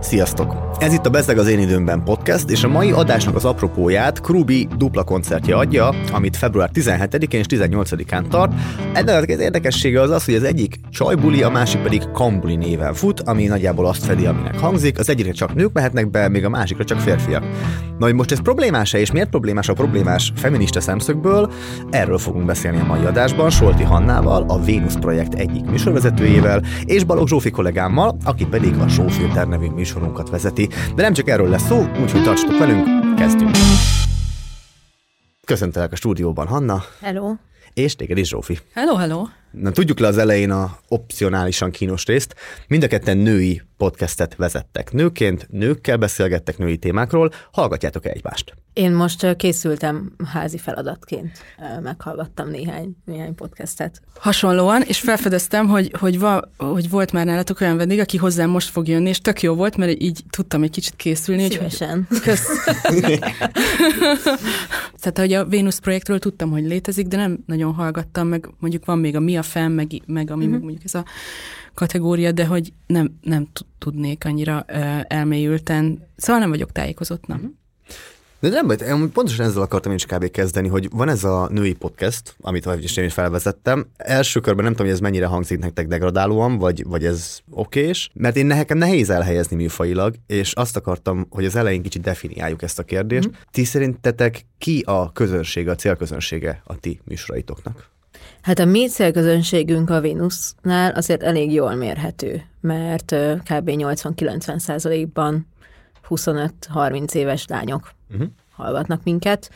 Sziasztok! Ez itt a Bezeg az én időmben podcast, és a mai adásnak az apropóját Krubi dupla koncertje adja, amit február 17-én és 18-án tart. Ennek az érdekessége az az, hogy az egyik csajbuli, a másik pedig kambuli néven fut, ami nagyjából azt fedi, aminek hangzik. Az egyikre csak nők mehetnek be, még a másikra csak férfiak. Na, hogy most ez problémás-e, és miért problémás a problémás feminista szemszögből? Erről fogunk beszélni a mai adásban Solti Hannával, a Vénusz projekt egyik műsorvezetőjével, és Balogh Zsófi kollégámmal, aki pedig a Showfilter nevű műsorunkat vezeti. De nem csak erről lesz szó, úgyhogy tartsatok velünk, kezdjünk! Köszöntelek a stúdióban, Hanna. Hello. És téged is, Zsófi. Hello, hello. Na, tudjuk le az elején a opcionálisan kínos részt. Mind a ketten női podcastet vezettek. Nőként nőkkel beszélgettek női témákról. Hallgatjátok egymást. Én most készültem házi feladatként, meghallgattam néhány, néhány podcastet. Hasonlóan, és felfedeztem, hogy, hogy, va, hogy volt már nálatok olyan vendég, aki hozzám most fog jönni, és tök jó volt, mert így tudtam egy kicsit készülni. Szívesen. Hogy, kösz. Tehát, hogy a Vénusz projektről tudtam, hogy létezik, de nem nagyon hallgattam, meg mondjuk van még a Mi a Fem, meg, meg ami uh-huh. mondjuk ez a kategória, de hogy nem, nem tudnék annyira uh, elmélyülten, szóval nem vagyok tájékozott, nem. Uh-huh. De nem baj, pontosan ezzel akartam én is kb. kezdeni, hogy van ez a női podcast, amit is én is felvezettem. Első körben nem tudom, hogy ez mennyire hangzik nektek degradálóan, vagy, vagy ez okés, mert én nekem nehéz elhelyezni műfajilag, és azt akartam, hogy az elején kicsit definiáljuk ezt a kérdést. Mm. Ti szerintetek ki a közönsége, a célközönsége a ti műsoraitoknak? Hát a mi célközönségünk a Vénusznál azért elég jól mérhető, mert kb. 80-90 százalékban 25-30 éves lányok uh-huh. hallgatnak minket,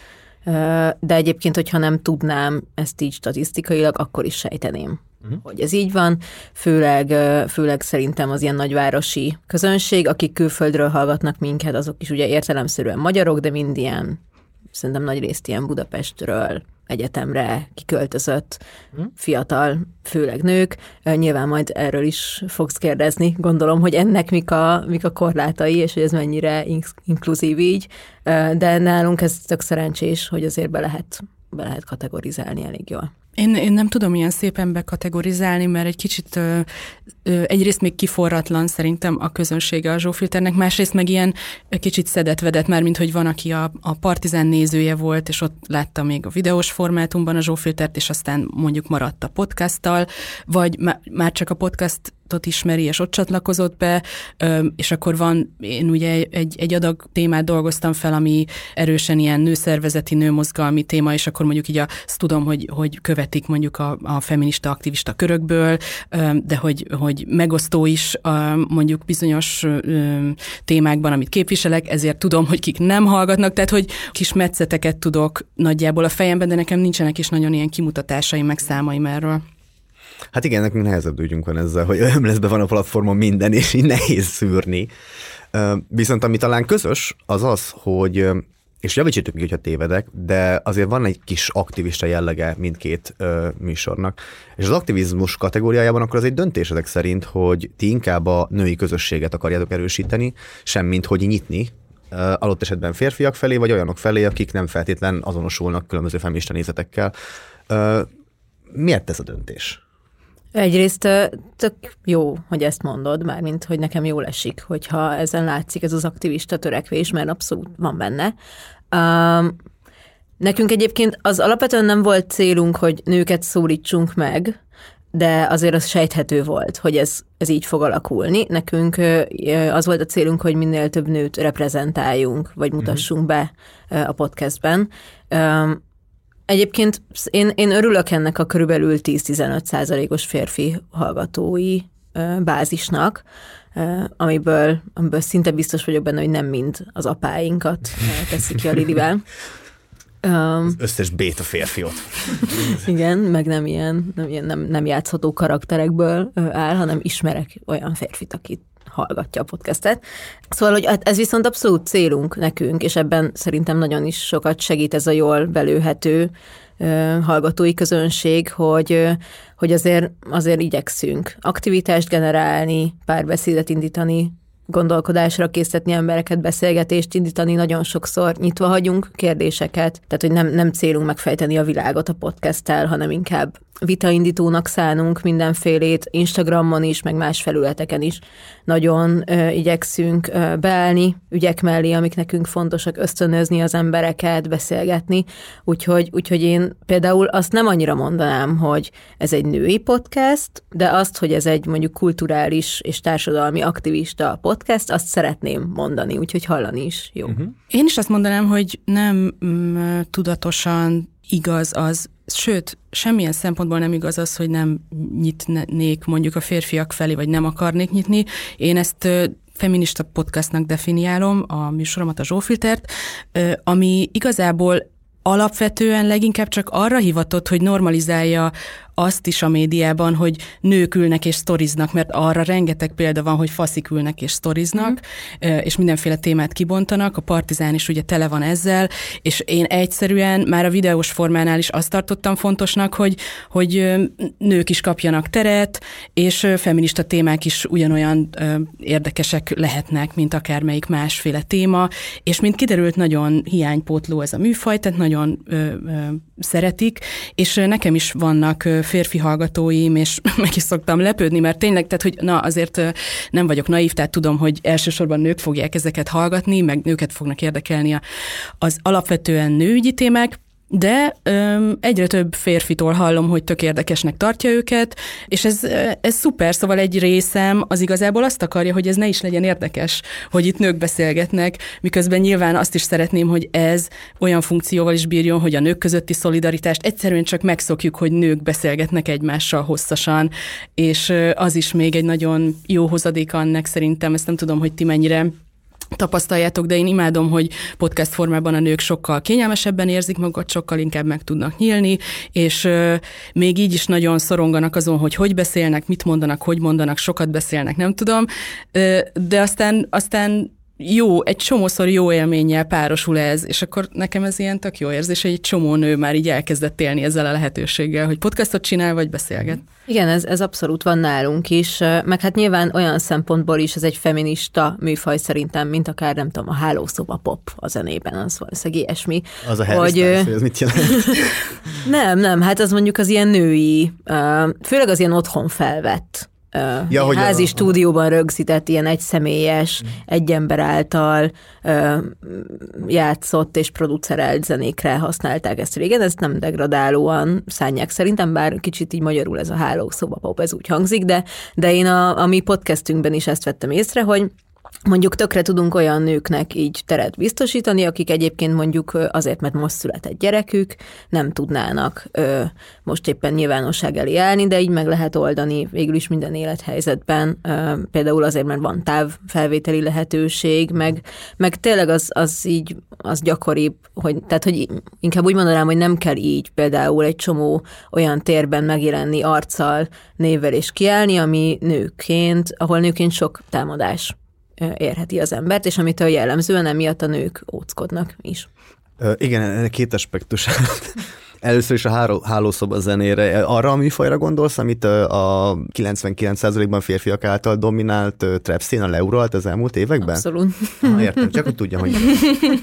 de egyébként, hogyha nem tudnám ezt így statisztikailag, akkor is sejteném, uh-huh. hogy ez így van. Főleg, főleg szerintem az ilyen nagyvárosi közönség, akik külföldről hallgatnak minket, azok is ugye értelemszerűen magyarok, de mind ilyen, szerintem nagy részt ilyen Budapestről, egyetemre kiköltözött hm? fiatal, főleg nők. Nyilván majd erről is fogsz kérdezni. Gondolom, hogy ennek mik a, mik a korlátai, és hogy ez mennyire inkluzív így. De nálunk ez tök szerencsés, hogy azért be lehet, be lehet kategorizálni elég jól. Én, én nem tudom ilyen szépen bekategorizálni, mert egy kicsit ö, ö, egyrészt még kiforratlan szerintem a közönsége a Zsófilternek, másrészt meg ilyen kicsit szedetvedett már, mint hogy van, aki a, a Partizán nézője volt, és ott látta még a videós formátumban a Zsófiltert, és aztán mondjuk maradt a podcasttal, vagy már csak a podcast csapatot ismeri, és ott csatlakozott be, és akkor van, én ugye egy, egy adag témát dolgoztam fel, ami erősen ilyen nőszervezeti, nőmozgalmi téma, és akkor mondjuk így azt tudom, hogy, hogy követik mondjuk a, a feminista, aktivista körökből, de hogy, hogy megosztó is mondjuk bizonyos témákban, amit képviselek, ezért tudom, hogy kik nem hallgatnak, tehát hogy kis metszeteket tudok nagyjából a fejemben, de nekem nincsenek is nagyon ilyen kimutatásaim, meg számaim erről. Hát igen, nekünk nehezebb ügyünk van ezzel, hogy be van a platformon minden, és így nehéz szűrni. Viszont ami talán közös, az az, hogy és javítsatok hogyha tévedek, de azért van egy kis aktivista jellege mindkét ö, műsornak. És az aktivizmus kategóriájában akkor az egy döntés ezek szerint, hogy ti inkább a női közösséget akarjátok erősíteni, semmint hogy nyitni, adott esetben férfiak felé, vagy olyanok felé, akik nem feltétlen azonosulnak különböző feminista nézetekkel. Ö, miért ez a döntés? Egyrészt tök jó, hogy ezt mondod, mármint, hogy nekem jól esik, hogyha ezen látszik ez az aktivista törekvés, mert abszolút van benne. Um, nekünk egyébként az alapvetően nem volt célunk, hogy nőket szólítsunk meg, de azért az sejthető volt, hogy ez, ez így fog alakulni. Nekünk az volt a célunk, hogy minél több nőt reprezentáljunk, vagy mutassunk be a podcastben. Egyébként én, én örülök ennek a körülbelül 10-15 százalékos férfi hallgatói bázisnak, amiből, amiből szinte biztos vagyok benne, hogy nem mind az apáinkat teszik ki a Lilivel. Az összes béta férfiot. Igen, meg nem ilyen, nem, ilyen nem, nem játszható karakterekből áll, hanem ismerek olyan férfit, akit hallgatja a podcastet. Szóval, hogy hát ez viszont abszolút célunk nekünk, és ebben szerintem nagyon is sokat segít ez a jól belőhető hallgatói közönség, hogy, hogy azért, azért igyekszünk aktivitást generálni, párbeszédet indítani, gondolkodásra készíteni embereket, beszélgetést indítani, nagyon sokszor nyitva hagyunk kérdéseket, tehát hogy nem, nem célunk megfejteni a világot a podcasttel, hanem inkább vitaindítónak szánunk mindenfélét, Instagramon is, meg más felületeken is nagyon ö, igyekszünk ö, beállni ügyek mellé, amik nekünk fontosak, ösztönözni az embereket, beszélgetni. Úgyhogy, úgyhogy én például azt nem annyira mondanám, hogy ez egy női podcast, de azt, hogy ez egy mondjuk kulturális és társadalmi aktivista podcast, azt szeretném mondani, úgyhogy hallani is jó. Uh-huh. Én is azt mondanám, hogy nem mm, tudatosan igaz az, sőt, semmilyen szempontból nem igaz az, hogy nem nyitnék mondjuk a férfiak felé, vagy nem akarnék nyitni. Én ezt feminista podcastnak definiálom a műsoromat, a Zsófiltert, ami igazából alapvetően leginkább csak arra hivatott, hogy normalizálja azt is a médiában, hogy nők ülnek és sztoriznak, mert arra rengeteg példa van, hogy faszik ülnek és sztoriznak, mm. és mindenféle témát kibontanak, a partizán is ugye tele van ezzel, és én egyszerűen már a videós formánál is azt tartottam fontosnak, hogy, hogy nők is kapjanak teret, és feminista témák is ugyanolyan érdekesek lehetnek, mint akármelyik másféle téma, és mint kiderült, nagyon hiánypótló ez a műfaj, tehát nagyon ö, ö, szeretik, és nekem is vannak férfi hallgatóim, és meg is szoktam lepődni, mert tényleg, tehát hogy na azért nem vagyok naív, tehát tudom, hogy elsősorban nők fogják ezeket hallgatni, meg nőket fognak érdekelni az alapvetően nőügyi témák, de öm, egyre több férfitól hallom, hogy tök érdekesnek tartja őket, és ez, ez szuper, szóval egy részem az igazából azt akarja, hogy ez ne is legyen érdekes, hogy itt nők beszélgetnek, miközben nyilván azt is szeretném, hogy ez olyan funkcióval is bírjon, hogy a nők közötti szolidaritást egyszerűen csak megszokjuk, hogy nők beszélgetnek egymással hosszasan, és az is még egy nagyon jó hozadék annak szerintem, ezt nem tudom, hogy ti mennyire tapasztaljátok, de én imádom, hogy podcast formában a nők sokkal kényelmesebben érzik magukat, sokkal inkább meg tudnak nyílni, és még így is nagyon szoronganak azon, hogy hogy beszélnek, mit mondanak, hogy mondanak, sokat beszélnek, nem tudom, de aztán, aztán jó, egy csomószor jó élménnyel párosul ez, és akkor nekem ez ilyen tök jó érzés, hogy egy csomó nő már így elkezdett élni ezzel a lehetőséggel, hogy podcastot csinál, vagy beszélget. Igen, ez, ez abszolút van nálunk is, meg hát nyilván olyan szempontból is ez egy feminista műfaj szerintem, mint akár nem tudom, a hálószoba pop a zenében, az valószínűleg ilyesmi. Az a hogy, ez mit jelent? nem, nem, hát az mondjuk az ilyen női, főleg az ilyen otthon felvett ja, hogy házi a, stúdióban rögzített ilyen egyszemélyes, mm. egy ember által ö, játszott és producerelt zenékre használták ezt régen, ezt nem degradálóan szánják szerintem, bár kicsit így magyarul ez a hálószoba pop, ez úgy hangzik, de, de én a, a mi podcastünkben is ezt vettem észre, hogy mondjuk tökre tudunk olyan nőknek így teret biztosítani, akik egyébként mondjuk azért, mert most született gyerekük, nem tudnának ö, most éppen nyilvánosság elé állni, de így meg lehet oldani végül is minden élethelyzetben, ö, például azért, mert van távfelvételi lehetőség, meg, meg tényleg az, az így az gyakoribb, hogy, tehát hogy inkább úgy mondanám, hogy nem kell így például egy csomó olyan térben megjelenni arccal, névvel és kiállni, ami nőként, ahol nőként sok támadás érheti az embert, és amitől jellemzően emiatt a nők óckodnak is. Igen, ennek két aspektus. Először is a hálószoba zenére. Arra a műfajra gondolsz, amit a 99%-ban férfiak által dominált trap a leuralt az elmúlt években? Abszolút. Ha, értem, csak hogy tudjam, hogy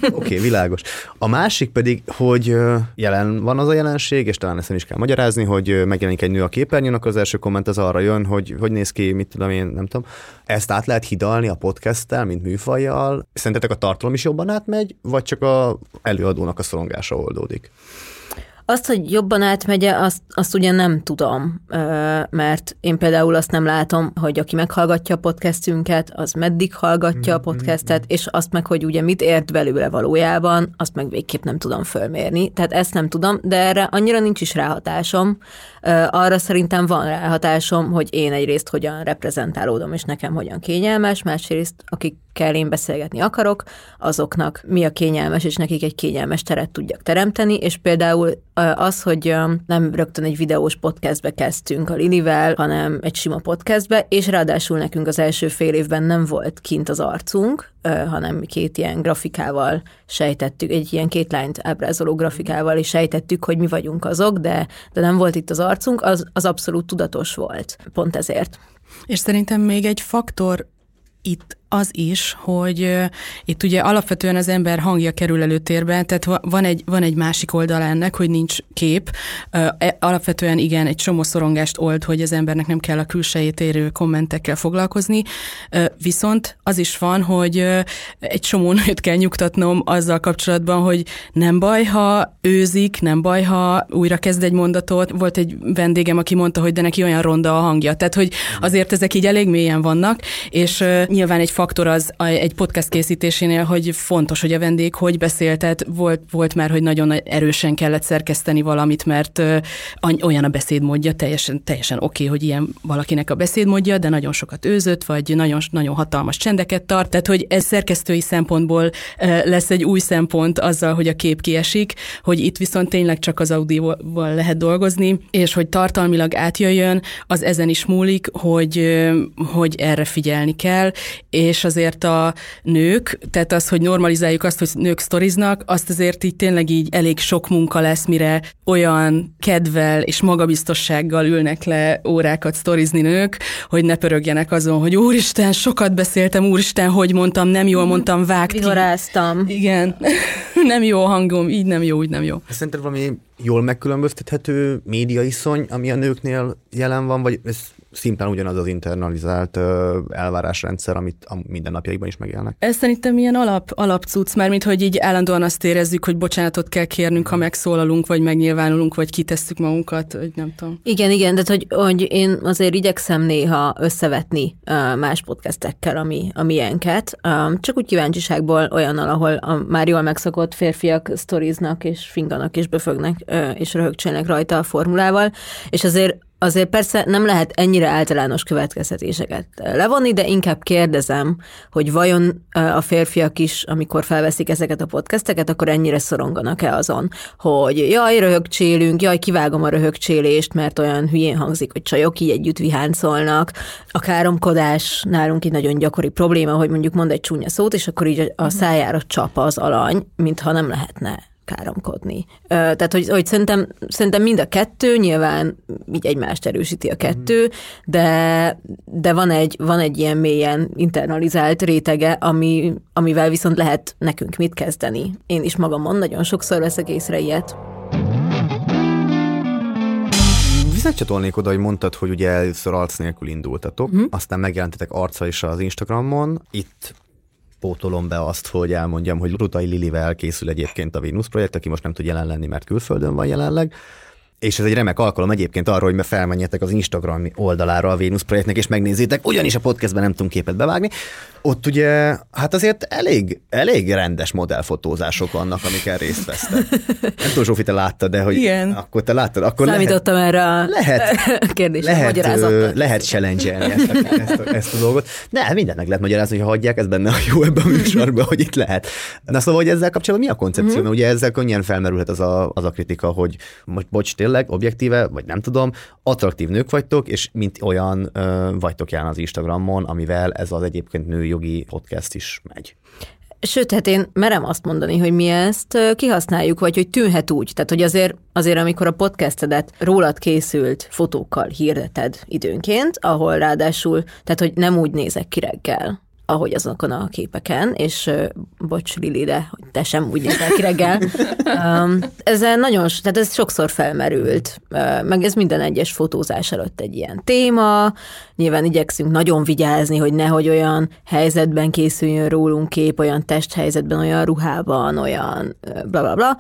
oké, okay, világos. A másik pedig, hogy jelen van az a jelenség, és talán ezt is kell magyarázni, hogy megjelenik egy nő a képernyőn, akkor az első komment az arra jön, hogy hogy néz ki, mit tudom én, nem tudom. Ezt át lehet hidalni a podcasttel, mint műfajjal. Szerintetek a tartalom is jobban átmegy, vagy csak a előadónak a szorongása oldódik? Azt, hogy jobban átmegye, azt, azt ugye nem tudom, mert én például azt nem látom, hogy aki meghallgatja a podcastünket, az meddig hallgatja a mm-hmm. podcastet, és azt meg, hogy ugye mit ért belőle valójában, azt meg végképp nem tudom fölmérni. Tehát ezt nem tudom, de erre annyira nincs is ráhatásom. Arra szerintem van ráhatásom, hogy én egyrészt hogyan reprezentálódom, és nekem hogyan kényelmes, másrészt akikkel én beszélgetni akarok, azoknak mi a kényelmes, és nekik egy kényelmes teret tudjak teremteni, és például az, hogy nem rögtön egy videós podcastbe kezdtünk a Lilivel, hanem egy sima podcastbe, és ráadásul nekünk az első fél évben nem volt kint az arcunk, hanem két ilyen grafikával sejtettük, egy ilyen két lányt ábrázoló grafikával is sejtettük, hogy mi vagyunk azok, de, de nem volt itt az arcunk, az, az abszolút tudatos volt. Pont ezért. És szerintem még egy faktor itt az is, hogy itt ugye alapvetően az ember hangja kerül előtérbe, tehát van egy, van egy másik oldal ennek, hogy nincs kép. Uh, alapvetően igen, egy csomó szorongást old, hogy az embernek nem kell a külsejét érő kommentekkel foglalkozni, viszont az is van, hogy egy csomó nőt kell nyugtatnom azzal kapcsolatban, hogy nem baj, ha őzik, nem baj, ha újra kezd egy mondatot. Volt egy vendégem, aki mondta, hogy de neki olyan ronda a hangja. Tehát, hogy azért ezek így elég mélyen vannak, és nyilván egy faktor az egy podcast készítésénél, hogy fontos, hogy a vendég hogy beszél, tehát volt, volt már, hogy nagyon erősen kellett szerkeszteni valamit, mert olyan a beszédmódja, teljesen, teljesen oké, okay, hogy ilyen valakinek a beszédmódja, de nagyon sokat őzött, vagy nagyon, nagyon hatalmas csendeket tart, tehát hogy ez szerkesztői szempontból lesz egy új szempont azzal, hogy a kép kiesik, hogy itt viszont tényleg csak az audióval lehet dolgozni, és hogy tartalmilag átjöjjön, az ezen is múlik, hogy, hogy erre figyelni kell, és azért a nők, tehát az, hogy normalizáljuk azt, hogy nők sztoriznak, azt azért így tényleg így elég sok munka lesz, mire olyan kedvel és magabiztossággal ülnek le órákat sztorizni nők, hogy ne pörögjenek azon, hogy úristen, sokat beszéltem, úristen, hogy mondtam, nem jól mondtam, vágt Vihoráztam. Igen, nem jó hangom, így nem jó, úgy nem jó. Szerinted valami jól megkülönböztethető médiaiszony, ami a nőknél jelen van, vagy ez szimplán ugyanaz az internalizált ö, elvárásrendszer, amit a mindennapjaikban is megélnek. Ez szerintem ilyen alap, alapcuc, mert mint hogy így állandóan azt érezzük, hogy bocsánatot kell kérnünk, ha megszólalunk, vagy megnyilvánulunk, vagy kitesszük magunkat, vagy nem tudom. Igen, igen, de hogy, hogy én azért igyekszem néha összevetni uh, más podcastekkel, ami, a milyenket. Um, csak úgy kíváncsiságból olyan, ahol a már jól megszokott férfiak sztoriznak, és finganak, és befögnek, uh, és röhögcsélnek rajta a formulával, és azért azért persze nem lehet ennyire általános következtetéseket levonni, de inkább kérdezem, hogy vajon a férfiak is, amikor felveszik ezeket a podcasteket, akkor ennyire szoronganak-e azon, hogy jaj, röhögcsélünk, jaj, kivágom a röhögcsélést, mert olyan hülyén hangzik, hogy csajok így együtt viháncolnak. A káromkodás nálunk egy nagyon gyakori probléma, hogy mondjuk mond egy csúnya szót, és akkor így a szájára csap az alany, mintha nem lehetne káromkodni. Tehát, hogy, hogy szerintem, szerintem mind a kettő, nyilván így egymást erősíti a kettő, de, de van, egy, van egy ilyen mélyen internalizált rétege, ami, amivel viszont lehet nekünk mit kezdeni. Én is magamon nagyon sokszor veszek észre ilyet. Visszacsatolnék oda, hogy mondtad, hogy ugye először arc nélkül indultatok, uh-huh. aztán megjelentetek arca is az Instagramon. Itt pótolom be azt, hogy elmondjam, hogy Rutai Lilivel készül egyébként a Venus projekt, aki most nem tud jelen lenni, mert külföldön van jelenleg. És ez egy remek alkalom egyébként arra, hogy felmenjetek az Instagram oldalára a Venus projektnek, és megnézzétek, ugyanis a podcastben nem tudunk képet bevágni, ott ugye, hát azért elég, elég rendes modellfotózások vannak, amikkel részt vesztek. Nem tudom, Zsófi, te láttad, de hogy Igen. akkor te láttad. Akkor Számítottam lehet, erre a lehet, kérdésre, lehet, lehet challenge ezt, a, ezt, a, ezt a dolgot. De mindennek lehet magyarázni, hogy hagyják, ez benne a jó ebben a műsorban, hogy itt lehet. Na szóval, hogy ezzel kapcsolatban mi a koncepció? Mm-hmm. Mert ugye ezzel könnyen felmerülhet az a, az a kritika, hogy most bocs, tényleg, objektíve, vagy nem tudom, attraktív nők vagytok, és mint olyan ö, vagytok jelen az Instagramon, amivel ez az egyébként női jogi podcast is megy. Sőt, hát én merem azt mondani, hogy mi ezt kihasználjuk, vagy hogy tűnhet úgy. Tehát, hogy azért, azért amikor a podcastedet rólad készült fotókkal hirdeted időnként, ahol ráadásul, tehát, hogy nem úgy nézek ki reggel, ahogy azokon a képeken, és bocs Lili, de hogy te sem úgy nézel ki reggel. Um, ez nagyon, tehát ez sokszor felmerült, meg ez minden egyes fotózás előtt egy ilyen téma, nyilván igyekszünk nagyon vigyázni, hogy nehogy olyan helyzetben készüljön rólunk kép, olyan testhelyzetben, olyan ruhában, olyan bla bla bla,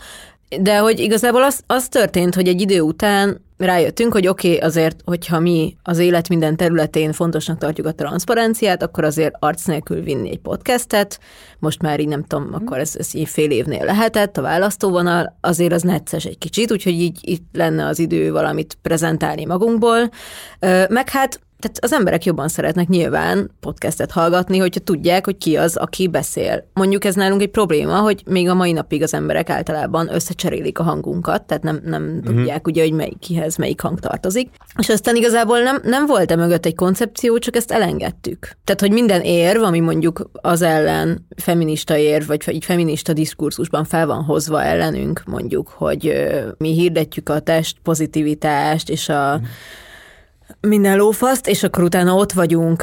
de hogy igazából az, az történt, hogy egy idő után rájöttünk, hogy oké, okay, azért, hogyha mi az élet minden területén fontosnak tartjuk a transzparenciát, akkor azért arc nélkül vinni egy podcastet, most már így nem tudom, akkor ez, ez így fél évnél lehetett, a választóvonal, azért az necces egy kicsit, úgyhogy így itt lenne az idő valamit prezentálni magunkból. Meg hát tehát az emberek jobban szeretnek nyilván podcastet hallgatni, hogyha tudják, hogy ki az, aki beszél. Mondjuk ez nálunk egy probléma, hogy még a mai napig az emberek általában összecserélik a hangunkat, tehát nem, nem uh-huh. tudják ugye, hogy melyik kihez melyik hang tartozik. És aztán igazából nem, nem volt e mögött egy koncepció, csak ezt elengedtük. Tehát, hogy minden érv, ami mondjuk az ellen feminista érv, vagy egy feminista diskurzusban fel van hozva ellenünk, mondjuk, hogy mi hirdetjük a test pozitivitást és a uh-huh minden lófaszt, és akkor utána ott vagyunk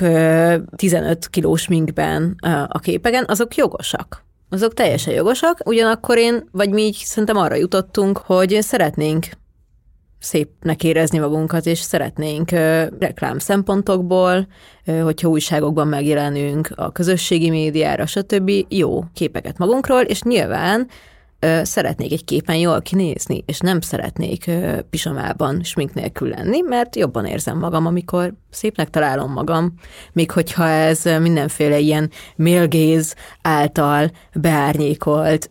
15 kilós minkben a képeken, azok jogosak. Azok teljesen jogosak, ugyanakkor én, vagy mi így szerintem arra jutottunk, hogy szeretnénk szépnek érezni magunkat, és szeretnénk reklám szempontokból, hogyha újságokban megjelenünk, a közösségi médiára, stb. jó képeket magunkról, és nyilván szeretnék egy képen jól kinézni, és nem szeretnék pisamában smink nélkül lenni, mert jobban érzem magam, amikor szépnek találom magam, még hogyha ez mindenféle ilyen mélgéz által beárnyékolt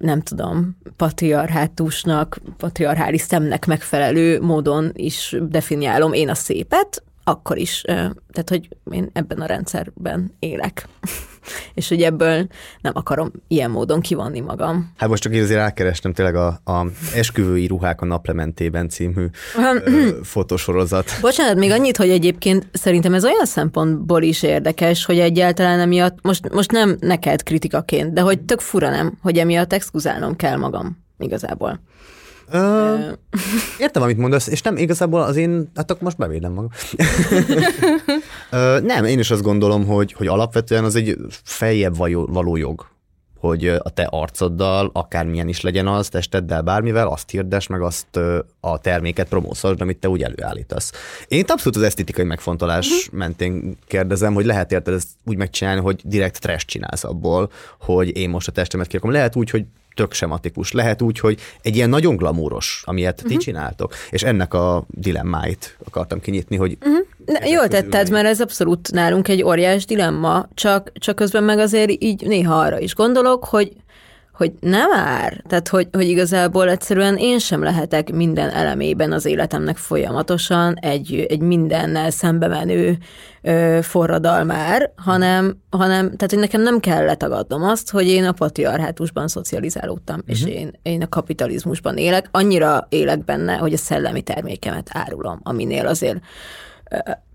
nem tudom, patriarhátusnak, patriarchális szemnek megfelelő módon is definiálom én a szépet, akkor is, tehát hogy én ebben a rendszerben élek. és hogy ebből nem akarom ilyen módon kivonni magam. Hát most csak így azért rákerestem tényleg a, a Esküvői ruhák a naplementében című fotosorozat. Bocsánat, még annyit, hogy egyébként szerintem ez olyan szempontból is érdekes, hogy egyáltalán emiatt, most, most nem neked kritikaként, de hogy tök fura nem, hogy emiatt exkuzálnom kell magam igazából. Ö, értem, amit mondasz, és nem igazából az én, hát akkor most bevédem magam. Ö, nem, én is azt gondolom, hogy, hogy alapvetően az egy feljebb való jog, hogy a te arcoddal, akármilyen is legyen az, testeddel, bármivel, azt hirdes, meg azt a terméket promószasd, amit te úgy előállítasz. Én abszolút az esztétikai megfontolás uh-huh. mentén kérdezem, hogy lehet érted ezt úgy megcsinálni, hogy direkt trash csinálsz abból, hogy én most a testemet kirakom. Lehet úgy, hogy tök sematikus. Lehet úgy, hogy egy ilyen nagyon glamúros, amilyet uh-huh. ti mhm. csináltok, és ennek a dilemmáit akartam kinyitni, hogy... Uh-huh. Ne, jól tetted, mert ez abszolút nálunk egy óriás dilemma, csak, csak közben meg azért így néha arra is gondolok, hogy hogy nem ár. Tehát, hogy, hogy igazából egyszerűen én sem lehetek minden elemében az életemnek folyamatosan egy, egy mindennel szembe menő ö, forradalmár, hanem, hanem, tehát, hogy nekem nem kell letagadnom azt, hogy én a patriarhátusban szocializálódtam, uh-huh. és mhm. én, én a kapitalizmusban élek. Annyira élek benne, hogy a szellemi termékemet árulom, aminél azért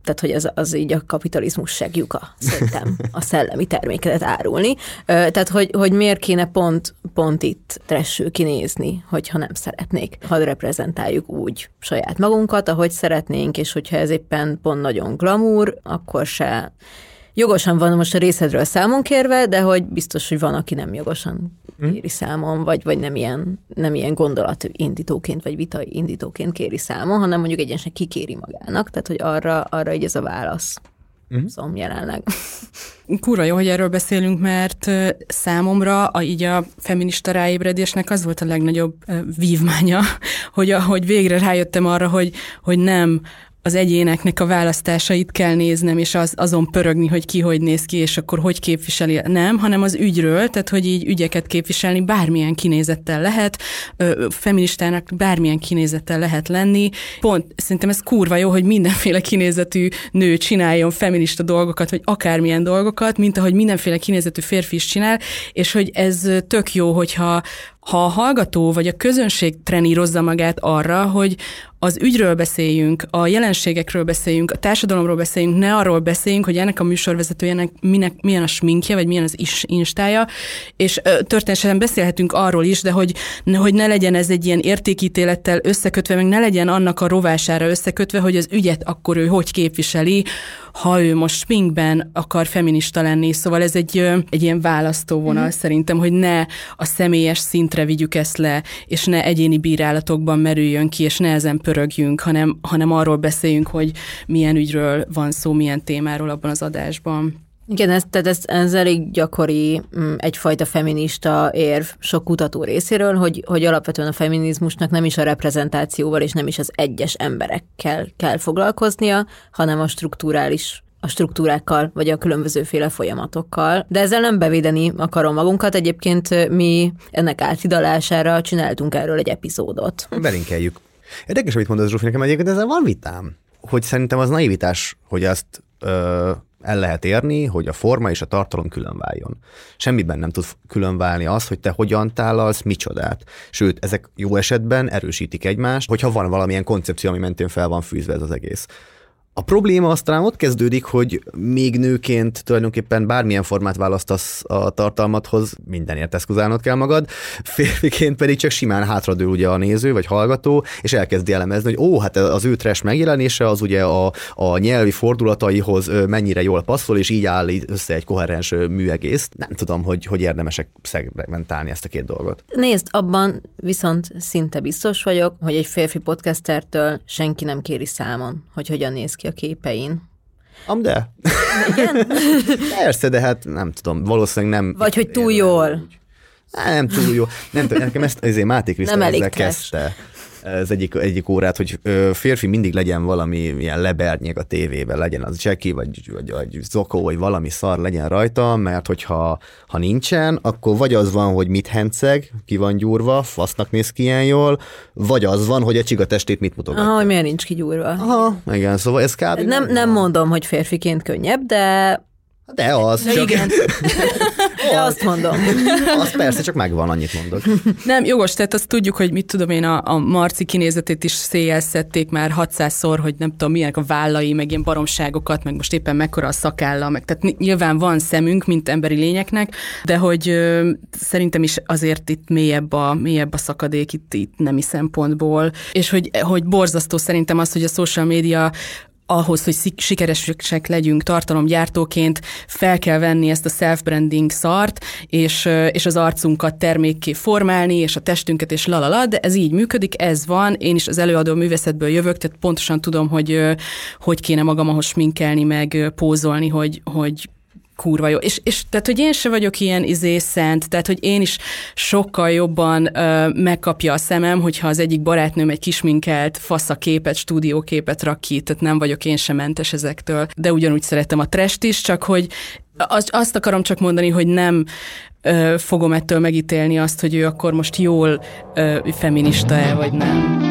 tehát hogy ez az így a kapitalizmus segjuka, szerintem, a szellemi terméket árulni. Tehát, hogy, hogy miért kéne pont, pont itt tressül kinézni, hogyha nem szeretnék. Hadd reprezentáljuk úgy saját magunkat, ahogy szeretnénk, és hogyha ez éppen pont nagyon glamour, akkor se jogosan van most a részedről számon kérve, de hogy biztos, hogy van, aki nem jogosan? Kéri számon, vagy, vagy nem, ilyen, nem ilyen gondolat indítóként, vagy vita indítóként kéri számon, hanem mondjuk egyenesen kikéri magának, tehát hogy arra, arra így ez a válasz. Uh-huh. Szóval jelenleg. Kurva jó, hogy erről beszélünk, mert számomra a, így a feminista ráébredésnek az volt a legnagyobb vívmánya, hogy, hogy végre rájöttem arra, hogy, hogy nem az egyéneknek a választásait kell néznem, és az, azon pörögni, hogy ki hogy néz ki, és akkor hogy képviseli. Nem, hanem az ügyről, tehát hogy így ügyeket képviselni bármilyen kinézettel lehet, feministának bármilyen kinézettel lehet lenni. Pont szerintem ez kurva jó, hogy mindenféle kinézetű nő csináljon feminista dolgokat, vagy akármilyen dolgokat, mint ahogy mindenféle kinézetű férfi is csinál, és hogy ez tök jó, hogyha ha a hallgató vagy a közönség trenírozza magát arra, hogy az ügyről beszéljünk, a jelenségekről beszéljünk, a társadalomról beszéljünk, ne arról beszéljünk, hogy ennek a műsorvezetőjének minek, milyen a sminkje, vagy milyen az is instája, és történetesen beszélhetünk arról is, de hogy, hogy ne legyen ez egy ilyen értékítélettel összekötve, meg ne legyen annak a rovására összekötve, hogy az ügyet akkor ő hogy képviseli, ha ő most sminkben akar feminista lenni. Szóval ez egy, egy ilyen választóvonal mm-hmm. szerintem, hogy ne a személyes szintre vigyük ezt le, és ne egyéni bírálatokban merüljön ki, és ne ezen pörögjünk, hanem, hanem arról beszéljünk, hogy milyen ügyről van szó, milyen témáról abban az adásban. Igen, ez, tehát ez, ez elég gyakori mm, egyfajta feminista érv sok kutató részéről, hogy, hogy alapvetően a feminizmusnak nem is a reprezentációval és nem is az egyes emberekkel kell foglalkoznia, hanem a strukturális a struktúrákkal, vagy a különbözőféle folyamatokkal. De ezzel nem bevédeni akarom magunkat. Egyébként mi ennek áthidalására csináltunk erről egy epizódot. Belinkeljük. Érdekes, amit mondasz, Zsófi, nekem egyébként ezzel van vitám. Hogy szerintem az naivitás, hogy azt el lehet érni, hogy a forma és a tartalom külön váljon. Semmiben nem tud külön válni az, hogy te hogyan tálalsz micsodát. Sőt, ezek jó esetben erősítik egymást, hogyha van valamilyen koncepció, ami mentén fel van fűzve ez az egész. A probléma aztán ott kezdődik, hogy még nőként tulajdonképpen bármilyen formát választasz a tartalmathoz, mindenért eszkuzálnod kell magad, férfiként pedig csak simán hátradől ugye a néző vagy hallgató, és elkezdi elemezni, hogy ó, hát az ő trash megjelenése az ugye a, a nyelvi fordulataihoz mennyire jól passzol, és így áll össze egy koherens műegészt. Nem tudom, hogy, hogy érdemesek szegmentálni ezt a két dolgot. Nézd, abban viszont szinte biztos vagyok, hogy egy férfi podcastertől senki nem kéri számon, hogy hogyan néz ki a képein. Am de. Igen? Persze, de hát nem tudom, valószínűleg nem. Vagy hogy túl jól. Nem túl jó. Nem tudom, nekem ezt azért Máté Krisztán ezzel kezdte az egyik, egyik órát, hogy férfi mindig legyen valami ilyen lebernyeg a tévében, legyen az Jackie, vagy, vagy, vagy Zoko, vagy valami szar legyen rajta, mert hogyha ha nincsen, akkor vagy az van, hogy mit henceg, ki van gyúrva, fasznak néz ki ilyen jól, vagy az van, hogy a csiga testét mit mutogat. Aha, hogy miért nincs kigyúrva. Aha, igen, szóval ez kb. Nem, nem mondom, hogy férfiként könnyebb, de de az, De csak... igen. De azt mondom. Az persze, csak megvan, annyit mondok. Nem, jogos, tehát azt tudjuk, hogy mit tudom én, a, a Marci kinézetét is széjjel szedték már 600-szor, hogy nem tudom, milyenek a vállai, meg ilyen baromságokat, meg most éppen mekkora a szakálla, meg tehát nyilván van szemünk, mint emberi lényeknek, de hogy ö, szerintem is azért itt mélyebb a, mélyebb a szakadék itt, itt nemi szempontból, és hogy, hogy borzasztó szerintem az, hogy a social média ahhoz, hogy sikeresek legyünk tartalomgyártóként, fel kell venni ezt a self-branding szart, és, és az arcunkat termékké formálni, és a testünket, és lalala, de ez így működik, ez van, én is az előadó művészetből jövök, tehát pontosan tudom, hogy hogy kéne magam ahhoz sminkelni, meg pózolni, hogy, hogy kurva jó. És, és tehát, hogy én se vagyok ilyen izé szent, tehát, hogy én is sokkal jobban ö, megkapja a szemem, hogyha az egyik barátnőm egy kisminkelt faszaképet, stúdióképet rak ki, tehát nem vagyok én sem mentes ezektől, de ugyanúgy szeretem a trest is, csak hogy az, azt akarom csak mondani, hogy nem ö, fogom ettől megítélni azt, hogy ő akkor most jól ö, feminista-e, vagy nem.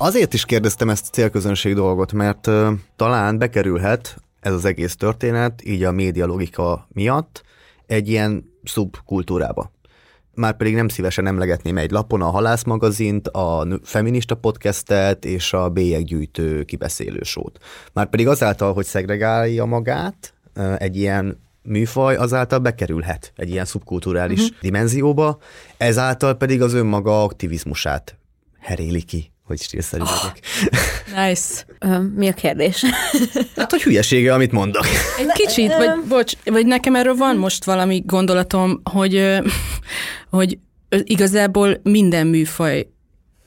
Azért is kérdeztem ezt a célközönség dolgot, mert uh, talán bekerülhet ez az egész történet, így a média logika miatt egy ilyen szubkultúrába. Már pedig nem szívesen emlegetném egy lapon a Halász magazint, a feminista podcastet és a bélyeggyűjtő kibeszélősót. Már pedig azáltal, hogy szegregálja magát egy ilyen műfaj, azáltal bekerülhet egy ilyen szubkulturális uh-huh. dimenzióba, ezáltal pedig az önmaga aktivizmusát heréli ki hogy stílszerű oh. vagyok. Nice. Mi a kérdés? Hát, hogy hülyesége, amit mondok. Egy kicsit, vagy, bocs, vagy nekem erről van most valami gondolatom, hogy, hogy igazából minden műfaj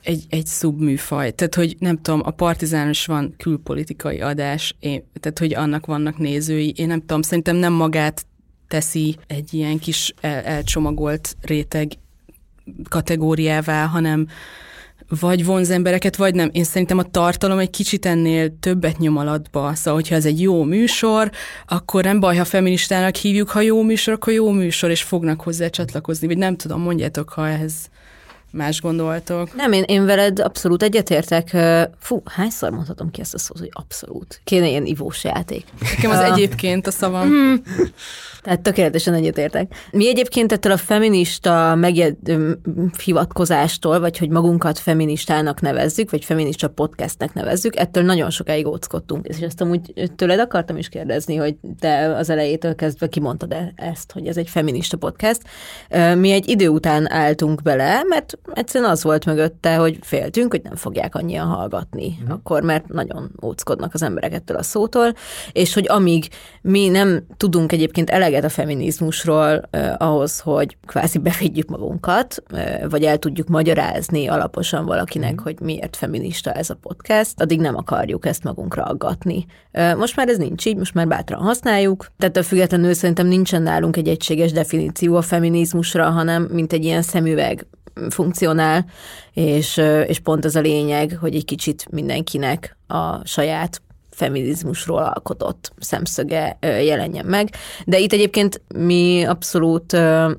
egy, egy szubműfaj. Tehát, hogy nem tudom, a Partizános van külpolitikai adás, én, tehát, hogy annak vannak nézői. Én nem tudom, szerintem nem magát teszi egy ilyen kis el, elcsomagolt réteg kategóriává, hanem vagy vonz embereket, vagy nem. Én szerintem a tartalom egy kicsit ennél többet nyom alatba. Szóval, hogyha ez egy jó műsor, akkor nem baj, ha feministának hívjuk, ha jó műsor, akkor jó műsor, és fognak hozzá csatlakozni. Vagy nem tudom, mondjátok, ha ehhez más gondoltok. Nem, én, én veled abszolút egyetértek. Fú, hányszor mondhatom ki ezt a szót, hogy abszolút. Kéne ilyen ivós játék. Nekem az egyébként a szavam. Tehát tökéletesen egyetértek. Mi egyébként ettől a feminista megjed, hivatkozástól, vagy hogy magunkat feministának nevezzük, vagy feminista podcastnek nevezzük, ettől nagyon sokáig óckodtunk. És ezt amúgy tőled akartam is kérdezni, hogy te az elejétől kezdve kimondtad ezt, hogy ez egy feminista podcast. Mi egy idő után álltunk bele, mert egyszerűen az volt mögötte, hogy féltünk, hogy nem fogják annyian hallgatni. Mm. Akkor, mert nagyon óckodnak az emberek ettől a szótól, és hogy amíg mi nem tudunk egyébként eleget eleget a feminizmusról eh, ahhoz, hogy kvázi bevédjük magunkat, eh, vagy el tudjuk magyarázni alaposan valakinek, mm. hogy miért feminista ez a podcast, addig nem akarjuk ezt magunkra aggatni. Eh, most már ez nincs így, most már bátran használjuk, tehát a függetlenül szerintem nincsen nálunk egy egységes definíció a feminizmusra, hanem mint egy ilyen szemüveg funkcionál, és, és pont az a lényeg, hogy egy kicsit mindenkinek a saját feminizmusról alkotott szemszöge jelenjen meg. De itt egyébként mi abszolút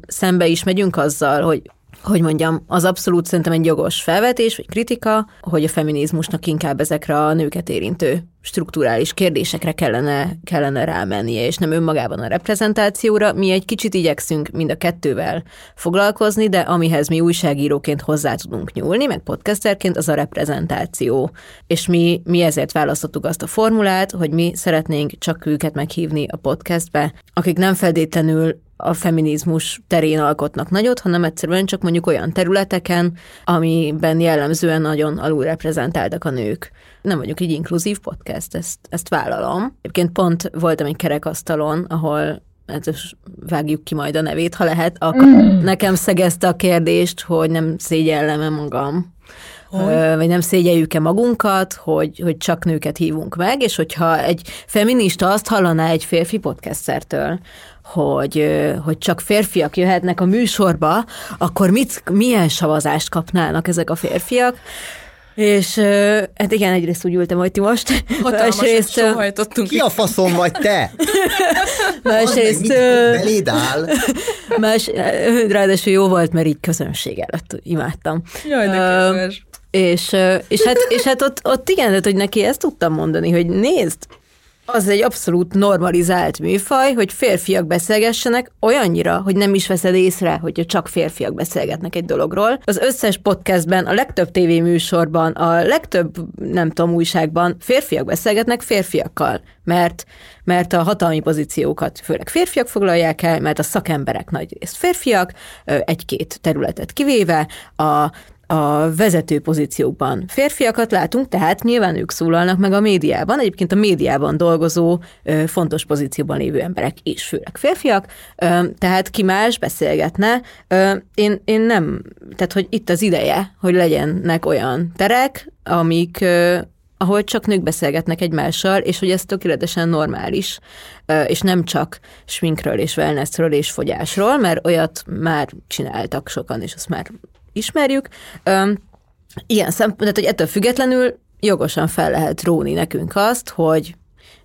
szembe is megyünk azzal, hogy hogy mondjam, az abszolút szerintem egy jogos felvetés, vagy kritika, hogy a feminizmusnak inkább ezekre a nőket érintő strukturális kérdésekre kellene, kellene rámennie, és nem önmagában a reprezentációra. Mi egy kicsit igyekszünk mind a kettővel foglalkozni, de amihez mi újságíróként hozzá tudunk nyúlni, meg podcasterként, az a reprezentáció. És mi, mi ezért választottuk azt a formulát, hogy mi szeretnénk csak őket meghívni a podcastbe, akik nem feltétlenül a feminizmus terén alkotnak nagyot, hanem egyszerűen csak mondjuk olyan területeken, amiben jellemzően nagyon alulreprezentáltak a nők. Nem vagyok egy inkluzív podcast, ezt, ezt vállalom. Egyébként pont voltam egy kerekasztalon, ahol hát vágjuk ki majd a nevét, ha lehet, akkor mm. nekem szegezte a kérdést, hogy nem szégyellem-e magam. Hogy? vagy nem szégyeljük-e magunkat, hogy, hogy csak nőket hívunk meg, és hogyha egy feminista azt hallaná egy férfi podcastertől, hogy, hogy csak férfiak jöhetnek a műsorba, akkor mit, milyen szavazást kapnának ezek a férfiak? És hát igen, egyrészt úgy ültem, hogy ti most. Másrészt, sohajtottunk. Ki a faszom vagy te? Másrészt... Beléd áll. Más, ráadásul jó volt, mert így közönség előtt imádtam. Jaj, de uh, és, és, hát, és hát ott, ott igen, tehát, hogy neki ezt tudtam mondani, hogy nézd, az egy abszolút normalizált műfaj, hogy férfiak beszélgessenek olyannyira, hogy nem is veszed észre, hogy csak férfiak beszélgetnek egy dologról. Az összes podcastben, a legtöbb tévéműsorban, a legtöbb, nem tudom, újságban férfiak beszélgetnek férfiakkal, mert, mert a hatalmi pozíciókat főleg férfiak foglalják el, mert a szakemberek nagy részt férfiak, egy-két területet kivéve, a a vezető pozíciókban férfiakat látunk, tehát nyilván ők szólalnak meg a médiában. Egyébként a médiában dolgozó fontos pozícióban lévő emberek is, főleg férfiak, tehát ki más beszélgetne. Én, én nem, tehát hogy itt az ideje, hogy legyenek olyan terek, amik, ahol csak nők beszélgetnek egymással, és hogy ez tökéletesen normális, és nem csak sminkről és wellnessről és fogyásról, mert olyat már csináltak sokan, és azt már ismerjük. Ilyen szempont, hogy ettől függetlenül jogosan fel lehet róni nekünk azt, hogy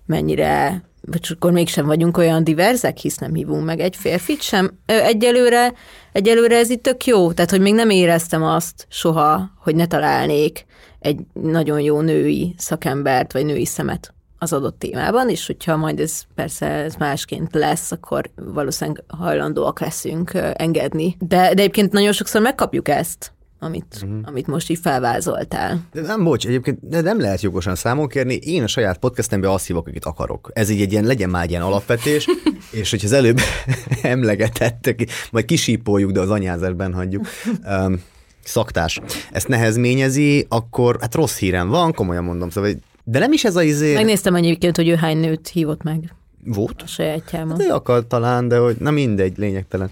mennyire, vagy akkor mégsem vagyunk olyan diverzek, hisz nem hívunk meg egy férfit sem. Egyelőre, egyelőre ez itt tök jó, tehát hogy még nem éreztem azt soha, hogy ne találnék egy nagyon jó női szakembert, vagy női szemet az adott témában, és hogyha majd ez persze ez másként lesz, akkor valószínűleg hajlandóak leszünk engedni. De, de egyébként nagyon sokszor megkapjuk ezt, amit, uh-huh. amit most így felvázoltál. De nem, bocs, egyébként de nem lehet jogosan számon kérni. Én a saját podcastemben azt hívok, akit akarok. Ez így egy ilyen, legyen már egy ilyen alapvetés, és hogyha az előbb emlegetettek, majd kisípoljuk, de az anyázásban hagyjuk. Um, szaktás ezt nehezményezi, akkor hát rossz hírem van, komolyan mondom, szóval de nem is ez a izé... Megnéztem egyébként, hogy ő hány nőt hívott meg. Volt? A sajátjában. Hát akar talán, de hogy na mindegy, lényegtelen.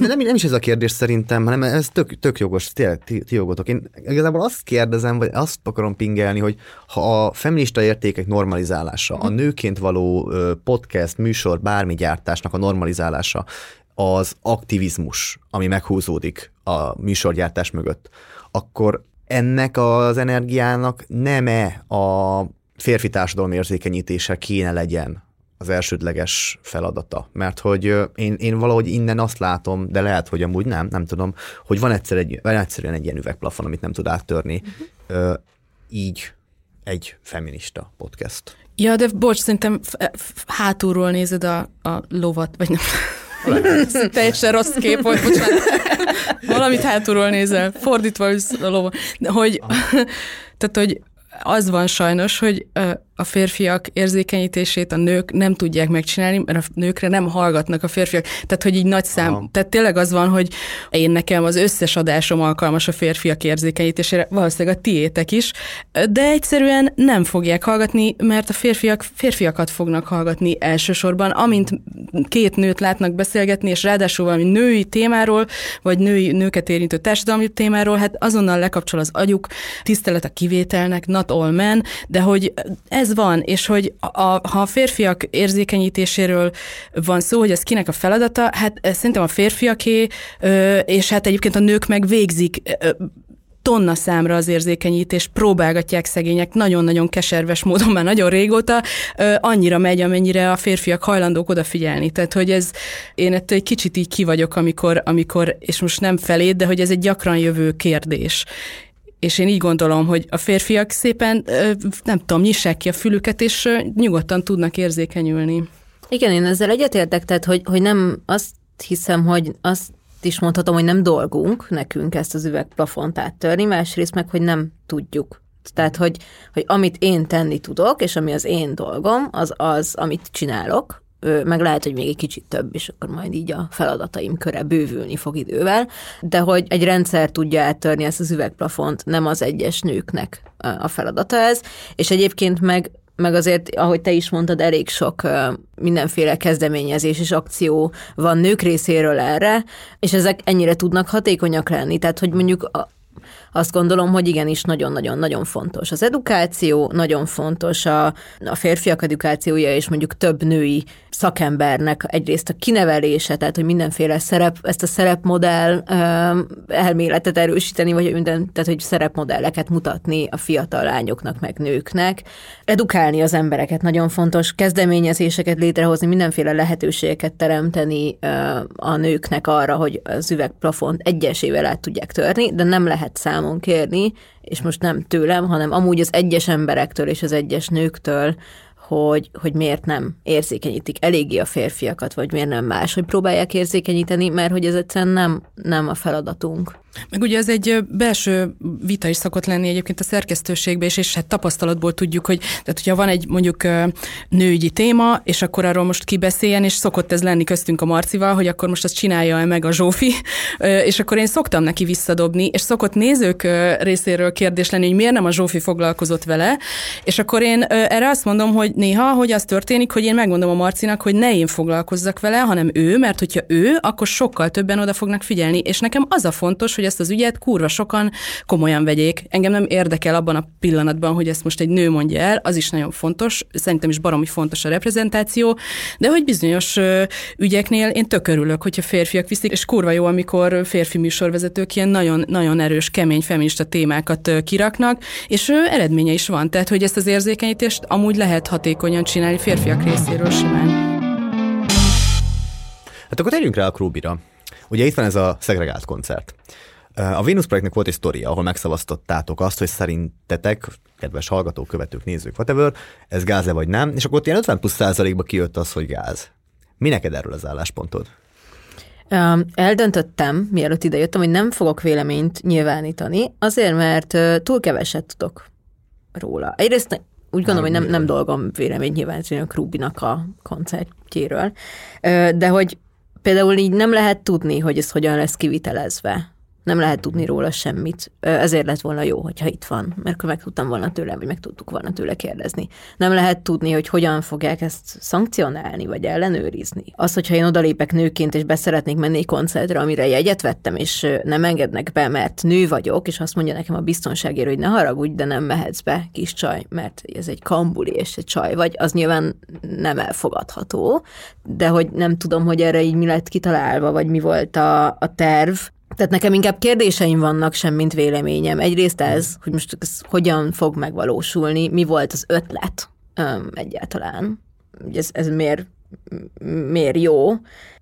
De nem, nem is ez a kérdés szerintem, hanem ez tök, tök jogos, tényleg ti, ti jogotok. Én igazából azt kérdezem, vagy azt akarom pingelni, hogy ha a feminista értékek normalizálása, a nőként való podcast, műsor, bármi gyártásnak a normalizálása, az aktivizmus, ami meghúzódik a műsorgyártás mögött, akkor ennek az energiának nem-e a férfi társadalom érzékenyítése kéne legyen az elsődleges feladata. Mert hogy én, én valahogy innen azt látom, de lehet, hogy amúgy nem, nem tudom, hogy van, egyszer egy, van egyszerűen egy ilyen üvegplafon, amit nem tud áttörni. Uh-huh. így egy feminista podcast. Ja, de bocs, szerintem hátulról nézed a, a lovat, vagy nem. Teljesen rossz kép volt, bocsánat. Valamit hátulról nézel, fordítva a lova. Hogy, tehát, hogy az van sajnos, hogy a férfiak érzékenyítését a nők nem tudják megcsinálni, mert a nőkre nem hallgatnak a férfiak. Tehát, hogy így nagy szám. Aha. Tehát tényleg az van, hogy én nekem az összes adásom alkalmas a férfiak érzékenyítésére, valószínűleg a tiétek is, de egyszerűen nem fogják hallgatni, mert a férfiak férfiakat fognak hallgatni elsősorban, amint két nőt látnak beszélgetni, és ráadásul valami női témáról, vagy női, nőket érintő társadalmi témáról, hát azonnal lekapcsol az agyuk, tisztelet a kivételnek, not all men, de hogy ez ez van, és hogy a, ha a férfiak érzékenyítéséről van szó, hogy ez kinek a feladata, hát szerintem a férfiaké, és hát egyébként a nők meg végzik tonna számra az érzékenyítés, próbálgatják szegények nagyon-nagyon keserves módon már nagyon régóta, annyira megy, amennyire a férfiak hajlandók odafigyelni. Tehát, hogy ez, én ettől egy kicsit így ki vagyok, amikor, amikor, és most nem felét, de hogy ez egy gyakran jövő kérdés. És én így gondolom, hogy a férfiak szépen, nem tudom, nyissák ki a fülüket, és nyugodtan tudnak érzékenyülni. Igen, én ezzel egyetértek, tehát hogy, hogy nem azt hiszem, hogy azt is mondhatom, hogy nem dolgunk nekünk ezt az üvegplafont áttörni, másrészt meg, hogy nem tudjuk. Tehát, hogy, hogy amit én tenni tudok, és ami az én dolgom, az az, amit csinálok, meg lehet, hogy még egy kicsit több, és akkor majd így a feladataim köre bővülni fog idővel, de hogy egy rendszer tudja áttörni ezt az üvegplafont, nem az egyes nőknek a feladata ez, és egyébként meg meg azért, ahogy te is mondtad, elég sok mindenféle kezdeményezés és akció van nők részéről erre, és ezek ennyire tudnak hatékonyak lenni. Tehát, hogy mondjuk azt gondolom, hogy igenis nagyon-nagyon-nagyon fontos. Az edukáció nagyon fontos, a, a férfiak edukációja, és mondjuk több női szakembernek egyrészt a kinevelése, tehát hogy mindenféle szerep, ezt a szerepmodell elméletet erősíteni, vagy minden, tehát hogy szerepmodelleket mutatni a fiatal lányoknak, meg nőknek. Edukálni az embereket nagyon fontos, kezdeményezéseket létrehozni, mindenféle lehetőségeket teremteni a nőknek arra, hogy az üvegplafont egyesével át tudják törni, de nem lehet számon kérni, és most nem tőlem, hanem amúgy az egyes emberektől és az egyes nőktől, hogy, hogy miért nem érzékenyítik eléggé a férfiakat, vagy miért nem más, hogy próbálják érzékenyíteni, mert hogy ez egyszerűen nem, nem a feladatunk. Meg ugye ez egy belső vita is szokott lenni egyébként a szerkesztőségben, és, és hát tapasztalatból tudjuk, hogy tehát hogyha van egy mondjuk nőügyi téma, és akkor arról most kibeszéljen, és szokott ez lenni köztünk a Marcival, hogy akkor most azt csinálja meg a Zsófi, és akkor én szoktam neki visszadobni, és szokott nézők részéről kérdés lenni, hogy miért nem a Zsófi foglalkozott vele, és akkor én erre azt mondom, hogy néha, hogy az történik, hogy én megmondom a Marcinak, hogy ne én foglalkozzak vele, hanem ő, mert hogyha ő, akkor sokkal többen oda fognak figyelni, és nekem az a fontos, hogy ezt az ügyet kurva sokan komolyan vegyék. Engem nem érdekel abban a pillanatban, hogy ezt most egy nő mondja el, az is nagyon fontos, szerintem is baromi fontos a reprezentáció, de hogy bizonyos ügyeknél én tök örülök, hogyha férfiak viszik, és kurva jó, amikor férfi műsorvezetők ilyen nagyon, nagyon erős, kemény feminista témákat kiraknak, és eredménye is van. Tehát, hogy ezt az érzékenyítést amúgy lehet hatékonyan csinálni férfiak részéről simán. Hát akkor térjünk rá a Krúbira. Ugye itt van ez a szegregált koncert. A Venus projektnek volt egy sztoria, ahol megszavaztottátok azt, hogy szerintetek, kedves hallgatók, követők, nézők, whatever, ez gáz-e vagy nem, és akkor ott ilyen 50 plusz százalékba kijött az, hogy gáz. Mi neked erről az álláspontod? Eldöntöttem, mielőtt idejöttem, hogy nem fogok véleményt nyilvánítani, azért, mert túl keveset tudok róla. Egyrészt úgy gondolom, hogy nem, nem dolgom véleményt nyilvánítani a Krubinak a koncertjéről, de hogy például így nem lehet tudni, hogy ez hogyan lesz kivitelezve nem lehet tudni róla semmit. Ezért lett volna jó, hogyha itt van, mert akkor meg tudtam volna tőle, vagy meg tudtuk volna tőle kérdezni. Nem lehet tudni, hogy hogyan fogják ezt szankcionálni, vagy ellenőrizni. Az, hogyha én odalépek nőként, és beszeretnék menni egy koncertre, amire jegyet vettem, és nem engednek be, mert nő vagyok, és azt mondja nekem a biztonságért, hogy ne haragudj, de nem mehetsz be, kis csaj, mert ez egy kambuli, és egy csaj vagy, az nyilván nem elfogadható, de hogy nem tudom, hogy erre így mi lett kitalálva, vagy mi volt a, a terv, tehát nekem inkább kérdéseim vannak, sem mint véleményem. Egyrészt ez, hogy most ez hogyan fog megvalósulni, mi volt az ötlet um, egyáltalán, ez, ez miért, miért jó,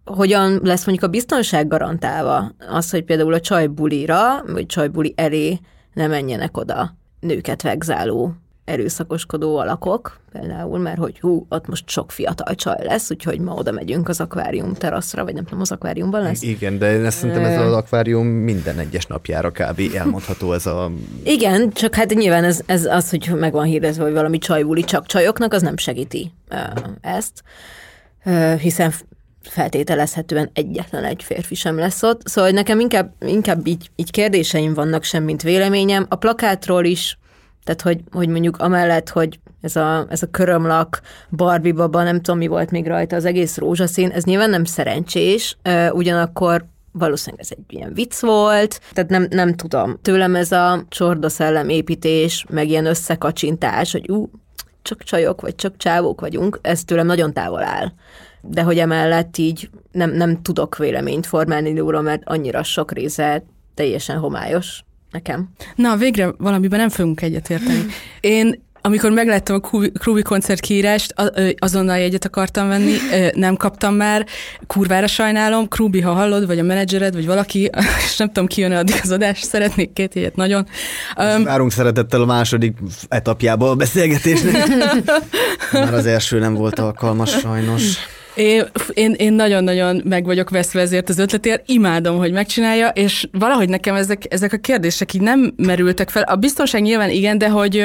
hogyan lesz mondjuk a biztonság garantálva, az, hogy például a csajbulira, vagy csajbuli elé ne menjenek oda nőket vegzáló erőszakoskodó alakok, például, mert hogy hú, ott most sok fiatal csaj lesz, úgyhogy ma oda megyünk az akvárium teraszra, vagy nem tudom, az akváriumban lesz. Igen, de én ezt szerintem ez az akvárium minden egyes napjára kb. elmondható ez a... Igen, csak hát nyilván ez, ez az, hogy meg van hírezve, hogy valami csajbuli csak csajoknak, az nem segíti ezt, hiszen feltételezhetően egyetlen egy férfi sem lesz ott. Szóval nekem inkább, inkább így, így kérdéseim vannak sem, mint véleményem. A plakátról is tehát, hogy, hogy mondjuk amellett, hogy ez a, ez a körömlak, Barbie baba, nem tudom, mi volt még rajta, az egész rózsaszín, ez nyilván nem szerencsés, ugyanakkor valószínűleg ez egy ilyen vicc volt, tehát nem, nem tudom. Tőlem ez a csordaszellem építés, meg ilyen összekacsintás, hogy ú, csak csajok, vagy csak csávók vagyunk, ez tőlem nagyon távol áll. De hogy emellett így nem, nem tudok véleményt formálni róla, mert annyira sok része teljesen homályos, Nekem. Na, végre valamiben nem fogunk egyetérteni. Én amikor megláttam a Krúbi koncert kiírást, azonnal jegyet akartam venni, nem kaptam már, kurvára sajnálom, Krúbi, ha hallod, vagy a menedzsered, vagy valaki, és nem tudom, ki jön addig az adás, szeretnék két jegyet nagyon. Um, Várunk szeretettel a második etapjába a beszélgetésnek. Már az első nem volt alkalmas sajnos. Én, én, nagyon-nagyon meg vagyok veszve ezért az ötletért, imádom, hogy megcsinálja, és valahogy nekem ezek, ezek a kérdések így nem merültek fel. A biztonság nyilván igen, de hogy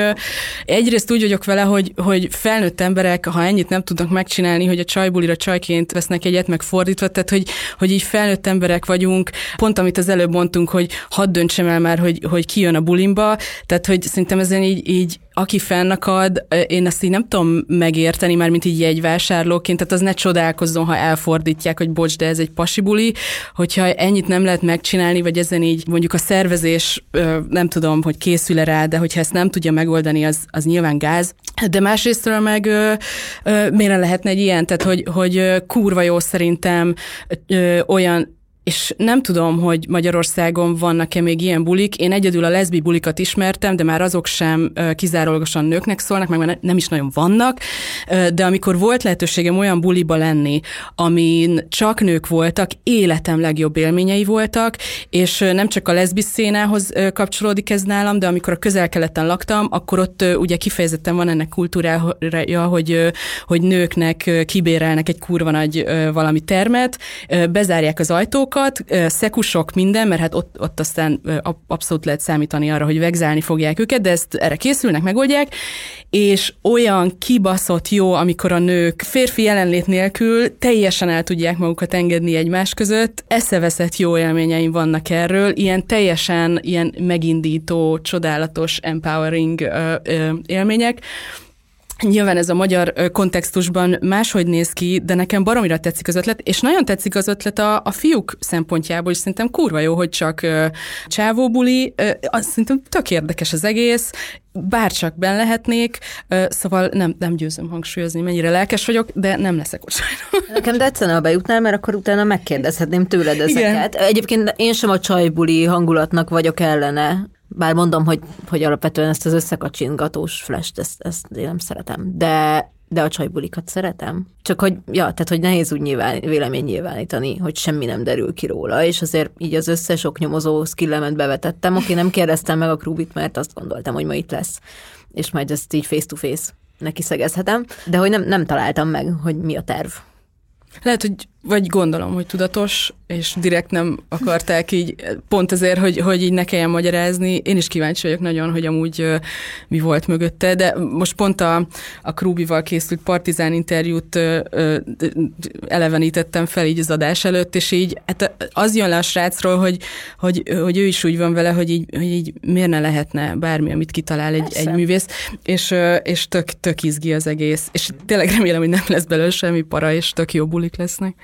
egyrészt úgy vagyok vele, hogy, hogy felnőtt emberek, ha ennyit nem tudnak megcsinálni, hogy a csajbulira csajként vesznek egyet, meg fordítva, tehát hogy, hogy így felnőtt emberek vagyunk, pont amit az előbb mondtunk, hogy hadd döntsem el már, hogy, hogy ki jön a bulimba, tehát hogy szerintem ezen így, így aki fennakad, én ezt így nem tudom megérteni, már mint így jegyvásárlóként, tehát az ne csodálkozzon, ha elfordítják, hogy bocs, de ez egy pasibuli, hogyha ennyit nem lehet megcsinálni, vagy ezen így mondjuk a szervezés, nem tudom, hogy készül-e rá, de hogyha ezt nem tudja megoldani, az, az nyilván gáz. De másrésztről meg miért lehetne egy ilyen, tehát hogy, hogy kurva jó szerintem olyan és nem tudom, hogy Magyarországon vannak-e még ilyen bulik. Én egyedül a leszbi bulikat ismertem, de már azok sem kizárólagosan nőknek szólnak, meg nem is nagyon vannak. De amikor volt lehetőségem olyan buliba lenni, amin csak nők voltak, életem legjobb élményei voltak, és nem csak a leszbi szénához kapcsolódik ez nálam, de amikor a közel-keleten laktam, akkor ott ugye kifejezetten van ennek kultúrája, hogy, hogy nőknek kibérelnek egy kurva nagy valami termet, bezárják az ajtók, dolgokat, szekusok, minden, mert hát ott, ott aztán abszolút lehet számítani arra, hogy vegzálni fogják őket, de ezt erre készülnek, megoldják, és olyan kibaszott jó, amikor a nők férfi jelenlét nélkül teljesen el tudják magukat engedni egymás között. Eszeveszett jó élményeim vannak erről, ilyen teljesen ilyen megindító, csodálatos, empowering ö, ö, élmények. Nyilván ez a magyar kontextusban máshogy néz ki, de nekem baromira tetszik az ötlet, és nagyon tetszik az ötlet a, a fiúk szempontjából, és szerintem kurva jó, hogy csak uh, csávóbuli, uh, azt szerintem tök érdekes az egész, bárcsak ben lehetnék, uh, szóval nem, nem győzöm hangsúlyozni, mennyire lelkes vagyok, de nem leszek ott sajnos. Nekem tetszene, ha bejutnál, mert akkor utána megkérdezhetném tőled ezeket. Igen. Egyébként én sem a csajbuli hangulatnak vagyok ellene, bár mondom, hogy, hogy alapvetően ezt az összekacsingatós flash ezt, ezt én nem szeretem, de, de a csajbulikat szeretem. Csak hogy, ja, tehát hogy nehéz úgy nyilván, vélemény nyilvánítani, hogy semmi nem derül ki róla, és azért így az összes oknyomozó skillemet bevetettem. Oké, nem kérdeztem meg a Krubit, mert azt gondoltam, hogy ma itt lesz, és majd ezt így face-to-face neki szegezhetem, de hogy nem, nem találtam meg, hogy mi a terv. Lehet, hogy vagy gondolom, hogy tudatos, és direkt nem akarták így, pont azért, hogy, hogy így ne kelljen magyarázni. Én is kíváncsi vagyok nagyon, hogy amúgy uh, mi volt mögötte, de most pont a, a Krúbival készült partizán interjút uh, uh, elevenítettem fel így az adás előtt, és így hát az jön le a srácról, hogy, hogy, hogy ő is úgy van vele, hogy így, hogy így miért ne lehetne bármi, amit kitalál egy, egy művész, és, és tök, tök izgi az egész, és tényleg remélem, hogy nem lesz belőle semmi para, és tök jó bulik lesznek.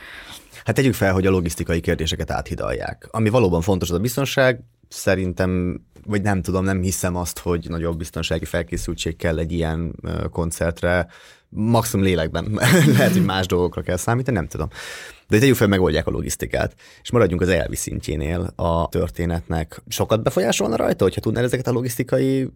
Hát tegyük fel, hogy a logisztikai kérdéseket áthidalják. Ami valóban fontos, az a biztonság, szerintem, vagy nem tudom, nem hiszem azt, hogy nagyobb biztonsági felkészültség kell egy ilyen koncertre, maximum lélekben, lehet, hogy más dolgokra kell számítani, nem tudom. De tegyük fel, megoldják a logisztikát, és maradjunk az elvi szintjénél a történetnek. Sokat befolyásolna rajta, hogyha tudnál ezeket a logisztikai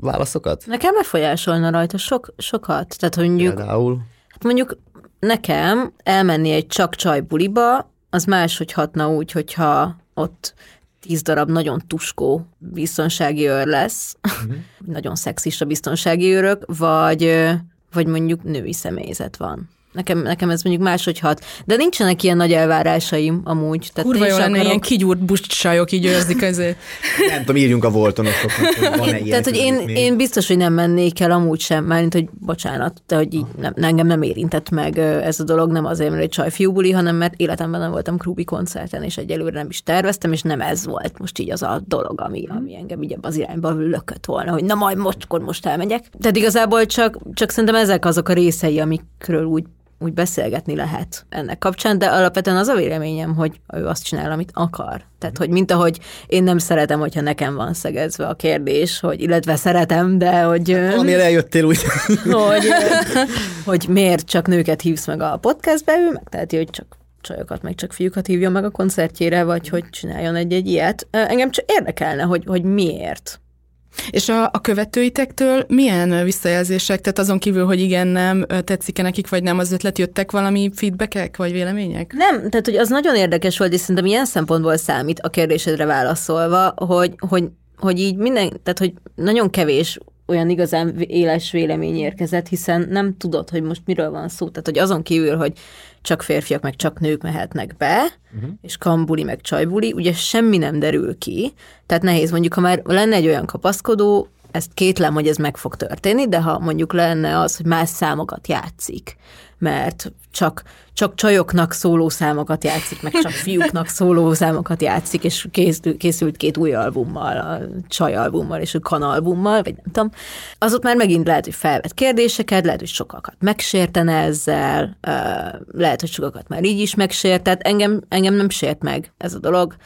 válaszokat? Nekem befolyásolna rajta sok, sokat. Tehát mondjuk, Például? Hát mondjuk nekem elmenni egy csak csaj buliba, az máshogy hatna úgy, hogyha ott tíz darab nagyon tuskó biztonsági őr lesz, uh-huh. nagyon szexista biztonsági őrök, vagy, vagy mondjuk női személyzet van. Nekem, nekem ez mondjuk máshogy hat. De nincsenek ilyen nagy elvárásaim amúgy. Tehát Kurva jó lenne, akarok... ilyen kigyúrt buscsajok így őrzik ezért. nem tudom, írjunk a voltonosoknak, hogy van-e Tehát, hogy én, én biztos, hogy nem mennék el amúgy sem, mert hogy bocsánat, de hogy így nem, engem nem érintett meg ez a dolog, nem azért, mert egy csaj buli, hanem mert életemben nem voltam Krubi koncerten, és egyelőre nem is terveztem, és nem ez volt most így az a dolog, ami, ami engem így az irányba lökött volna, hogy na majd most, most elmegyek. Tehát igazából csak, csak szerintem ezek azok a részei, amikről úgy úgy beszélgetni lehet ennek kapcsán, de alapvetően az a véleményem, hogy ő azt csinál, amit akar. Tehát, hogy mint ahogy én nem szeretem, hogyha nekem van szegezve a kérdés, hogy illetve szeretem, de hogy... Amire eljöttél úgy. Hogy, hogy miért csak nőket hívsz meg a podcastbe, ő megteheti, hogy csak csajokat, meg csak fiúkat hívjon meg a koncertjére, vagy hogy csináljon egy-egy ilyet. Engem csak érdekelne, hogy, hogy miért. És a, a követőitektől milyen visszajelzések, tehát azon kívül, hogy igen, nem, tetszik-e nekik, vagy nem az ötlet, jöttek valami feedbackek, vagy vélemények? Nem, tehát hogy az nagyon érdekes volt, és szerintem ilyen szempontból számít a kérdésedre válaszolva, hogy, hogy, hogy így minden, tehát hogy nagyon kevés olyan igazán éles vélemény érkezett, hiszen nem tudod, hogy most miről van szó. Tehát, hogy azon kívül, hogy csak férfiak, meg csak nők mehetnek be, uh-huh. és kambuli, meg csajbuli, ugye semmi nem derül ki. Tehát nehéz, mondjuk, ha már lenne egy olyan kapaszkodó, ezt kétlem, hogy ez meg fog történni, de ha mondjuk lenne az, hogy más számokat játszik, mert csak, csak csajoknak szóló számokat játszik, meg csak fiúknak szóló számokat játszik, és készült, készült két új albummal, a csajalbummal és a kanalbummal, vagy nem tudom, az ott már megint lehet, hogy felvet kérdéseket, lehet, hogy sokakat megsértene ezzel, lehet, hogy sokakat már így is megsértett, engem, engem nem sért meg ez a dolog.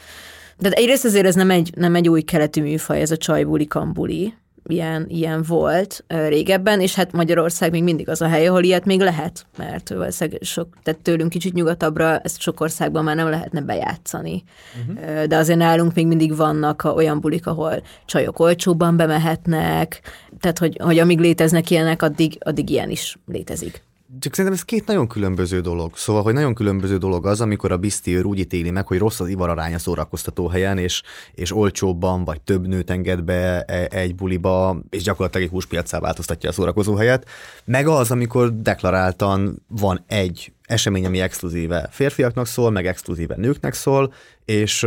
De egyrészt azért ez nem egy, nem egy új keleti műfaj, ez a csajbuli, kambuli, ilyen, ilyen volt régebben, és hát Magyarország még mindig az a hely, ahol ilyet még lehet, mert valószínűleg sok, tehát tőlünk kicsit nyugatabbra ezt sok országban már nem lehetne bejátszani. Uh-huh. De azért nálunk még mindig vannak olyan bulik, ahol csajok olcsóbban bemehetnek, tehát hogy, hogy amíg léteznek ilyenek, addig, addig ilyen is létezik. Csak szerintem ez két nagyon különböző dolog. Szóval, hogy nagyon különböző dolog az, amikor a őr úgy ítéli meg, hogy rossz az ivararánya szórakoztató helyen, és, és olcsóbban vagy több nőt enged be e, egy buliba, és gyakorlatilag egy húspiacá változtatja a szórakozó helyet. Meg az, amikor deklaráltan van egy esemény, ami exkluzíve férfiaknak szól, meg exkluzíve nőknek szól, és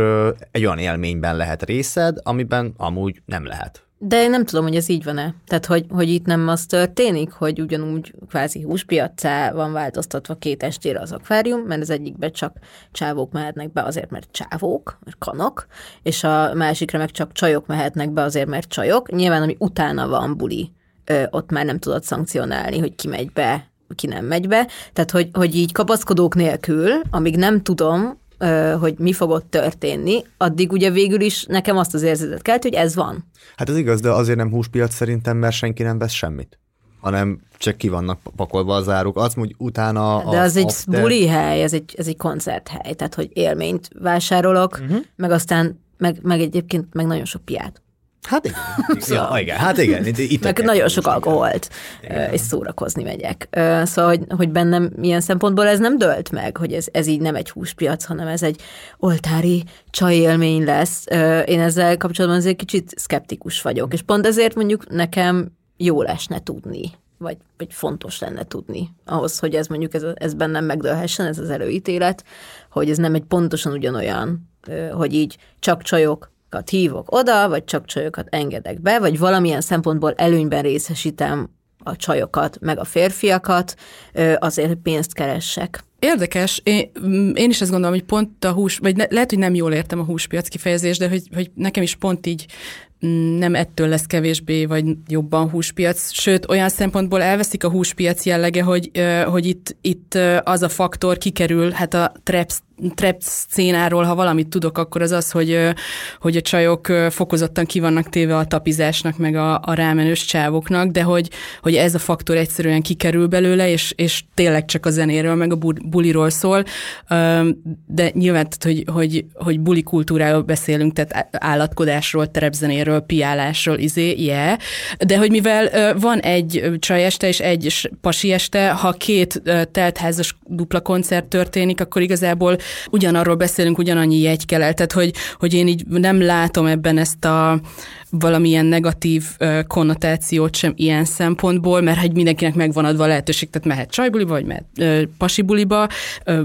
egy olyan élményben lehet részed, amiben amúgy nem lehet. De én nem tudom, hogy ez így van-e. Tehát, hogy, hogy itt nem az történik, hogy ugyanúgy kvázi húspiacá van változtatva két estére az akvárium, mert az egyikbe csak csávók mehetnek be azért, mert csávók, mert kanok, és a másikra meg csak csajok mehetnek be azért, mert csajok. Nyilván, ami utána van buli, ott már nem tudod szankcionálni, hogy ki megy be, ki nem megy be. Tehát, hogy, hogy így kapaszkodók nélkül, amíg nem tudom, hogy mi fog ott történni, addig ugye végül is nekem azt az érzetet kelt, hogy ez van. Hát ez igaz, de azért nem húspiac szerintem, mert senki nem vesz semmit hanem csak ki vannak pakolva az áruk. Az, hogy utána... De az, az egy after... buli hely, ez egy, ez egy koncerthely, tehát hogy élményt vásárolok, uh-huh. meg aztán, meg, meg egyébként meg nagyon sok piát. Hát igen. szóval, ja, igen. Hát igen. Itt, itt Meg nagyon sok alkoholt, igen. és szórakozni megyek. Szóval, hogy, hogy bennem ilyen szempontból ez nem dölt meg, hogy ez, ez így nem egy húspiac, hanem ez egy oltári csajélmény lesz. Én ezzel kapcsolatban azért kicsit szkeptikus vagyok, és pont ezért mondjuk nekem jó lesne tudni, vagy, vagy fontos lenne tudni ahhoz, hogy ez mondjuk ez, ez bennem megdőlhessen, ez az előítélet, hogy ez nem egy pontosan ugyanolyan, hogy így csak csajok hívok oda, vagy csak csajokat engedek be, vagy valamilyen szempontból előnyben részesítem a csajokat, meg a férfiakat, azért, pénzt keressek. Érdekes. Én, mm, én is azt gondolom, hogy pont a hús, vagy ne, lehet, hogy nem jól értem a húspiac kifejezést, de hogy, hogy nekem is pont így mm, nem ettől lesz kevésbé vagy jobban húspiac, sőt, olyan szempontból elveszik a húspiac jellege, hogy, hogy itt, itt az a faktor kikerül, hát a traps trap szénáról, ha valamit tudok, akkor az az, hogy, hogy a csajok fokozottan ki vannak téve a tapizásnak, meg a, a rámenős csávoknak, de hogy, hogy ez a faktor egyszerűen kikerül belőle, és, és tényleg csak a zenéről, meg a buliról szól, de nyilván, hogy, hogy, hogy buli kultúráról beszélünk, tehát állatkodásról, terepzenéről, piálásról, izé, yeah. de hogy mivel van egy csaj este és egy pasi este, ha két teltházas dupla koncert történik, akkor igazából ugyanarról beszélünk, ugyanannyi jegy kell el, tehát hogy, hogy én így nem látom ebben ezt a valamilyen negatív konnotációt sem ilyen szempontból, mert hogy mindenkinek megvan adva a lehetőség, tehát mehet csajbuliba, vagy mehet ö, pasibuliba,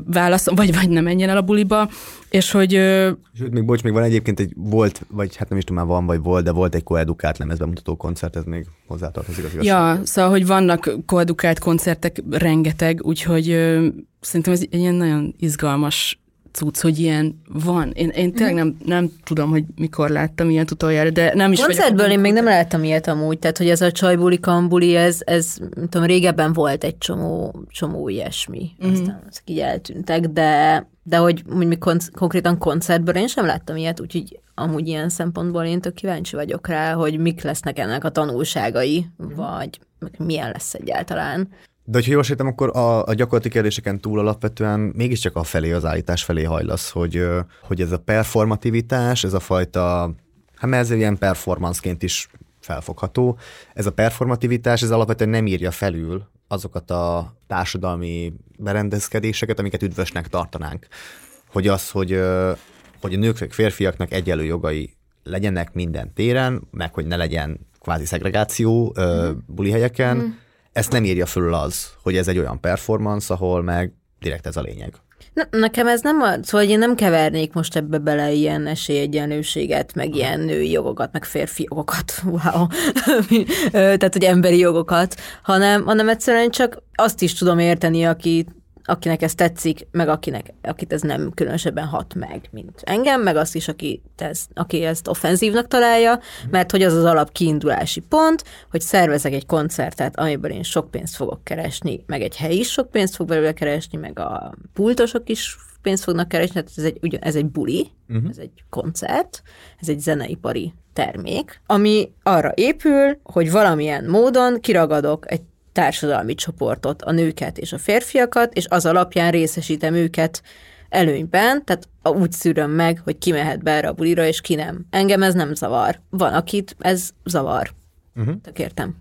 válasz, vagy, vagy nem menjen el a buliba, és hogy... Sőt, még bocs, még van egyébként egy volt, vagy hát nem is tudom már van, vagy volt, de volt egy koedukált lemezbemutató koncert, ez még hozzátartozik az igazság. Ja, szóval, hogy vannak koedukált koncertek rengeteg, úgyhogy ö, szerintem ez egy ilyen nagyon izgalmas cucc, hogy ilyen van. Én, én tényleg nem, nem tudom, hogy mikor láttam ilyet utoljára, de nem is Koncertből én még nem láttam ilyet amúgy, tehát hogy ez a csajbuli, kambuli, ez, ez tudom, régebben volt egy csomó, csomó ilyesmi, mm-hmm. aztán ezek így eltűntek, de, de hogy mondjuk konc- konkrétan koncertből én sem láttam ilyet, úgyhogy amúgy ilyen szempontból én tök kíváncsi vagyok rá, hogy mik lesznek ennek a tanulságai, mm-hmm. vagy milyen lesz egyáltalán. De hogyha jól értem, akkor a, a gyakorlati kérdéseken túl alapvetően mégiscsak a felé, az állítás felé hajlasz, hogy, hogy ez a performativitás, ez a fajta, hát mert ez ilyen performanceként is felfogható, ez a performativitás, ez alapvetően nem írja felül azokat a társadalmi berendezkedéseket, amiket üdvösnek tartanánk. Hogy az, hogy, hogy a nőknek, férfiaknak egyenlő jogai legyenek minden téren, meg hogy ne legyen kvázi szegregáció mm. buli helyeken, mm. Ezt nem írja fölül az, hogy ez egy olyan performance, ahol meg direkt ez a lényeg. Ne, nekem ez nem, a, szóval én nem kevernék most ebbe bele ilyen esélyegyenlőséget, meg ilyen női jogokat, meg férfi jogokat, wow, tehát hogy emberi jogokat, hanem, hanem egyszerűen csak azt is tudom érteni, aki akinek ez tetszik, meg akinek, akit ez nem különösebben hat meg, mint engem, meg azt is, aki, ez, aki ezt offenzívnak találja, mert hogy az az alap kiindulási pont, hogy szervezek egy koncertet, amiből én sok pénzt fogok keresni, meg egy hely is sok pénzt fog belőle keresni, meg a pultosok is pénzt fognak keresni, tehát ez egy, ez egy buli, uh-huh. ez egy koncert, ez egy zeneipari termék, ami arra épül, hogy valamilyen módon kiragadok egy társadalmi csoportot, a nőket és a férfiakat, és az alapján részesítem őket előnyben, tehát úgy szűröm meg, hogy ki mehet be erre a bulira, és ki nem. Engem ez nem zavar. Van, akit ez zavar. Uh-huh. Tök értem.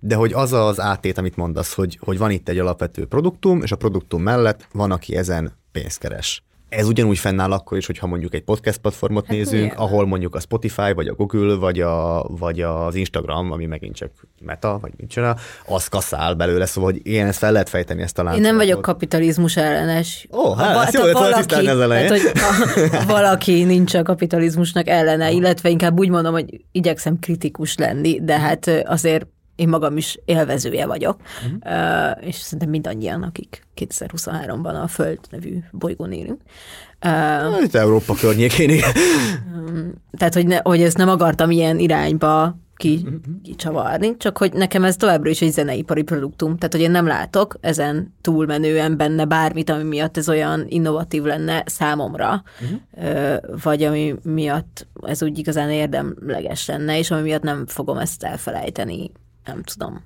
De hogy az az átét, amit mondasz, hogy, hogy van itt egy alapvető produktum, és a produktum mellett van, aki ezen pénzt keres. Ez ugyanúgy fennáll akkor is, hogyha mondjuk egy podcast platformot hát nézünk, milyen? ahol mondjuk a Spotify, vagy a Google, vagy, a, vagy az Instagram, ami megint csak meta, vagy csinál, az kaszál belőle, szóval hogy ilyen ezt fel lehet fejteni ezt a láncolatot. Én nem vagyok kapitalizmus ellenes. Ó, oh, hát, ezt jó, valaki, tehát, hogy ha valaki nincs a kapitalizmusnak ellene, illetve inkább úgy mondom, hogy igyekszem kritikus lenni, de hát azért én magam is élvezője vagyok, uh-huh. és szerintem mindannyian, akik 2023-ban a Föld nevű bolygón élünk. Uh, Itt Európa környékén, igen. Tehát, hogy, ne, hogy ezt nem akartam ilyen irányba ki, mhm. kicsavarni, csak hogy nekem ez továbbra is egy zeneipari produktum, tehát hogy én nem látok ezen túlmenően benne bármit, ami miatt ez olyan innovatív lenne számomra, uh-huh. vagy ami miatt ez úgy igazán érdemleges lenne, és ami miatt nem fogom ezt elfelejteni nem tudom,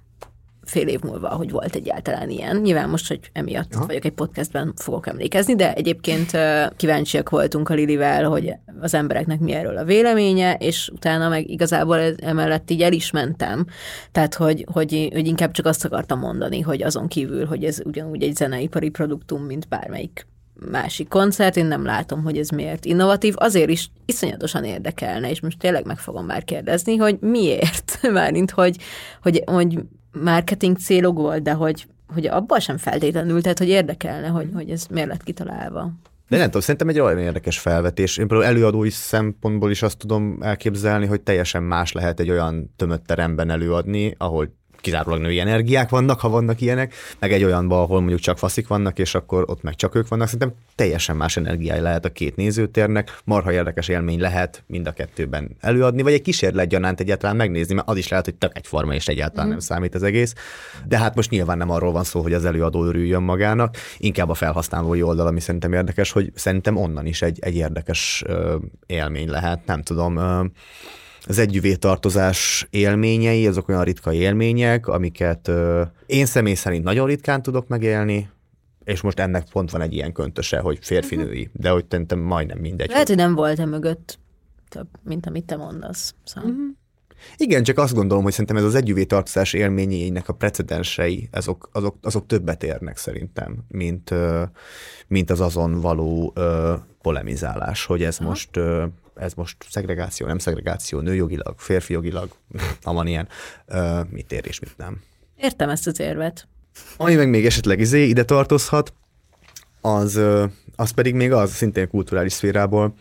fél év múlva, hogy volt egyáltalán ilyen. Nyilván most, hogy emiatt Aha. vagyok egy podcastben, fogok emlékezni, de egyébként kíváncsiak voltunk a Lilivel, hogy az embereknek mi erről a véleménye, és utána meg igazából emellett így el is mentem. Tehát, hogy, hogy, hogy inkább csak azt akartam mondani, hogy azon kívül, hogy ez ugyanúgy egy zeneipari produktum, mint bármelyik másik koncert, én nem látom, hogy ez miért innovatív, azért is iszonyatosan érdekelne, és most tényleg meg fogom már kérdezni, hogy miért, mármint, hogy, hogy, hogy marketing célok volt, de hogy, hogy abban sem feltétlenül, tehát hogy érdekelne, hogy, hogy ez miért lett kitalálva. De nem tudom, szerintem egy olyan érdekes felvetés. Én például előadói szempontból is azt tudom elképzelni, hogy teljesen más lehet egy olyan tömött teremben előadni, ahol kizárólag női energiák vannak, ha vannak ilyenek, meg egy olyanban, ahol mondjuk csak faszik vannak, és akkor ott meg csak ők vannak. Szerintem teljesen más energiái lehet a két nézőtérnek, marha érdekes élmény lehet mind a kettőben előadni, vagy egy kísérlet gyanánt egyáltalán megnézni, mert az is lehet, hogy tök egyforma és egyáltalán mm. nem számít az egész. De hát most nyilván nem arról van szó, hogy az előadó örüljön magának, inkább a felhasználói oldal, ami szerintem érdekes, hogy szerintem onnan is egy, egy érdekes élmény lehet, nem tudom. Az együvé tartozás élményei, azok olyan ritka élmények, amiket ö, én személy szerint nagyon ritkán tudok megélni, és most ennek pont van egy ilyen köntöse, hogy férfinői, de hogy tentem majdnem mindegy. Lehet, hogy nem volt-e mögött több, mint amit te mondasz. Szóval. Uh-huh. Igen, csak azt gondolom, hogy szerintem ez az együvé tartozás élményeinek a precedensei, azok, azok, azok többet érnek szerintem, mint, mint az azon való polemizálás, hogy ez Aha. most ez most szegregáció, nem szegregáció, nőjogilag, férfijogilag, ha van ilyen, mit ér és mit nem. Értem ezt az érvet. Ami meg még esetleg izé ide tartozhat, az, az pedig még az, szintén kulturális szférából,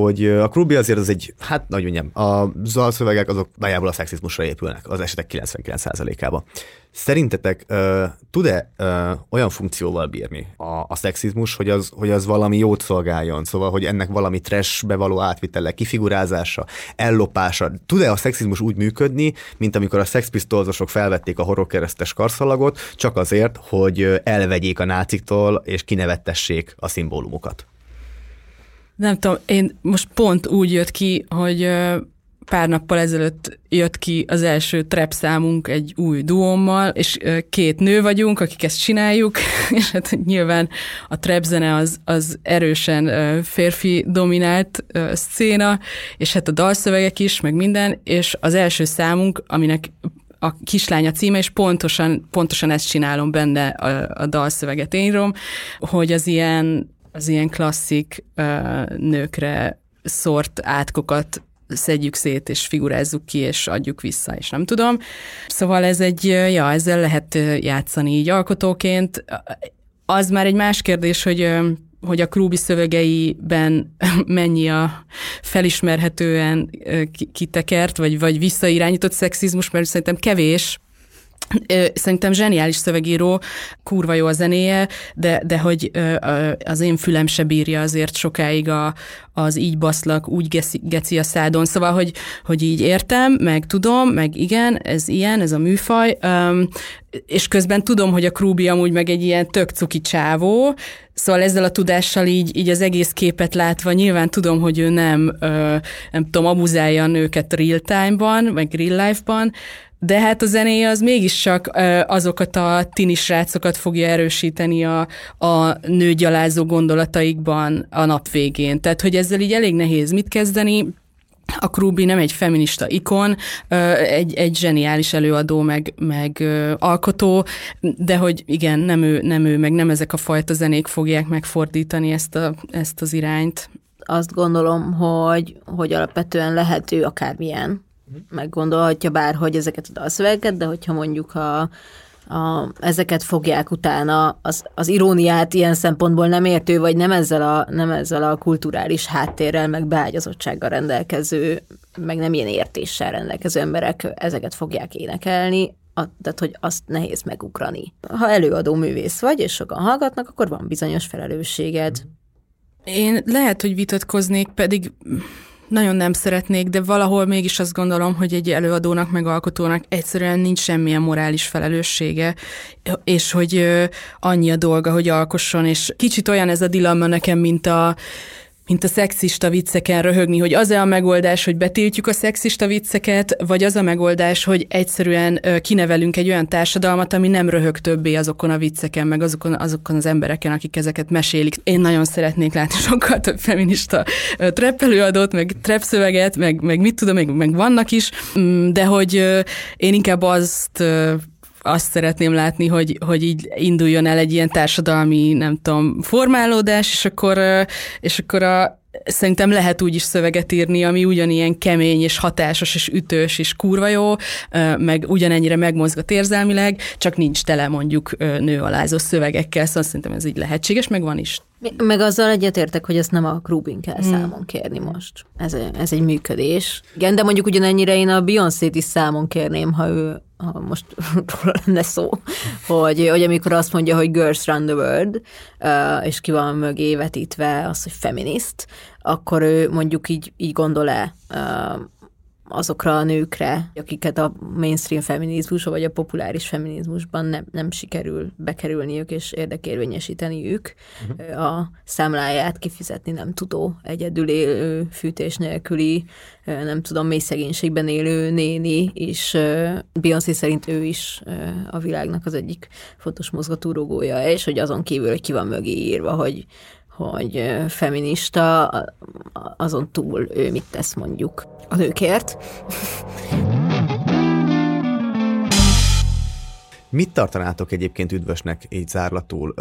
hogy a Krubi azért az egy, hát nagyon nem, a zalszövegek azok nagyjából a szexizmusra épülnek, az esetek 99%-ában. Szerintetek uh, tud-e uh, olyan funkcióval bírni a, a szexizmus, hogy az, hogy az valami jót szolgáljon, szóval, hogy ennek valami trashbe való átvitele, kifigurázása, ellopása, tud-e a szexizmus úgy működni, mint amikor a szexpisztolzosok felvették a horrorkeresztes karszalagot, csak azért, hogy elvegyék a náciktól és kinevettessék a szimbólumokat? Nem tudom, én most pont úgy jött ki, hogy pár nappal ezelőtt jött ki az első trap számunk egy új duommal, és két nő vagyunk, akik ezt csináljuk, és hát nyilván a trap zene az, az erősen férfi dominált széna, és hát a dalszövegek is, meg minden, és az első számunk, aminek a kislánya címe, és pontosan, pontosan ezt csinálom benne a, a dalszöveget én írom, hogy az ilyen, az ilyen klasszik uh, nőkre szort átkokat szedjük szét, és figurázzuk ki, és adjuk vissza, és nem tudom. Szóval ez egy, ja, ezzel lehet játszani így alkotóként. Az már egy más kérdés, hogy hogy a Krúbi szövegeiben mennyi a felismerhetően kitekert, vagy, vagy visszairányított szexizmus, mert szerintem kevés, Szerintem zseniális szövegíró, kurva jó a zenéje, de, de hogy az én fülem se bírja azért sokáig a, az így baszlak, úgy geci, geci a szádon. Szóval, hogy, hogy így értem, meg tudom, meg igen, ez ilyen, ez a műfaj, és közben tudom, hogy a Krúbi amúgy meg egy ilyen tök cuki csávó, Szóval ezzel a tudással így, így az egész képet látva nyilván tudom, hogy ő nem, nem tudom, abuzálja a nőket real time-ban, meg real life-ban, de hát a zenéje az mégiscsak azokat a tini srácokat fogja erősíteni a, a nőgyalázó gondolataikban a nap végén. Tehát, hogy ezzel így elég nehéz mit kezdeni, a Krubi nem egy feminista ikon, egy, egy zseniális előadó, meg, meg alkotó, de hogy igen, nem ő, nem ő, meg nem ezek a fajta zenék fogják megfordítani ezt, a, ezt az irányt. Azt gondolom, hogy, hogy alapvetően lehető akármilyen meggondolhatja bárhogy ezeket a dalszövegeket, de hogyha mondjuk a, a, ezeket fogják utána, az, az iróniát ilyen szempontból nem értő, vagy nem ezzel, a, nem ezzel a kulturális háttérrel, meg beágyazottsággal rendelkező, meg nem ilyen értéssel rendelkező emberek ezeket fogják énekelni, a, tehát hogy azt nehéz megugrani. Ha előadó művész vagy, és sokan hallgatnak, akkor van bizonyos felelősséged. Én lehet, hogy vitatkoznék, pedig nagyon nem szeretnék, de valahol mégis azt gondolom, hogy egy előadónak, meg alkotónak egyszerűen nincs semmilyen morális felelőssége, és hogy annyi a dolga, hogy alkosson, és kicsit olyan ez a dilemma nekem, mint a mint a szexista vicceken röhögni, hogy az-e a megoldás, hogy betiltjuk a szexista vicceket, vagy az a megoldás, hogy egyszerűen kinevelünk egy olyan társadalmat, ami nem röhög többé azokon a vicceken, meg azokon, azokon az embereken, akik ezeket mesélik. Én nagyon szeretnék látni sokkal több feminista trap előadót, meg trap szöveget, meg, meg mit tudom, meg, meg vannak is, mm, de hogy én inkább azt azt szeretném látni, hogy, hogy így induljon el egy ilyen társadalmi, nem tudom, formálódás, és akkor, és akkor a, szerintem lehet úgy is szöveget írni, ami ugyanilyen kemény és hatásos és ütős és kurva jó, meg ugyanennyire megmozgat érzelmileg, csak nincs tele mondjuk nőalázó szövegekkel, szóval szerintem ez így lehetséges, meg van is. Meg azzal egyetértek, hogy ezt nem a Krubin kell hmm. számon kérni most. Ez, ez egy működés. Igen, de mondjuk ugyanennyire én a Beyoncé-t is számon kérném, ha ő ha most róla lenne szó, hogy, hogy amikor azt mondja, hogy girls run the world, és ki van mögé vetítve az, hogy feminist, akkor ő mondjuk így, így gondol-e azokra a nőkre, akiket a mainstream feminizmus vagy a populáris feminizmusban nem, nem sikerül bekerülniük és érdekérvényesíteniük. Uh-huh. A számláját kifizetni nem tudó, egyedül élő, fűtés nélküli, nem tudom, mély szegénységben élő néni, és Beyoncé szerint ő is a világnak az egyik fontos mozgatórugója, és hogy azon kívül, hogy ki van mögé írva, hogy hogy feminista, azon túl ő mit tesz mondjuk a nőkért. Mit tartanátok egyébként üdvösnek így zárlatul?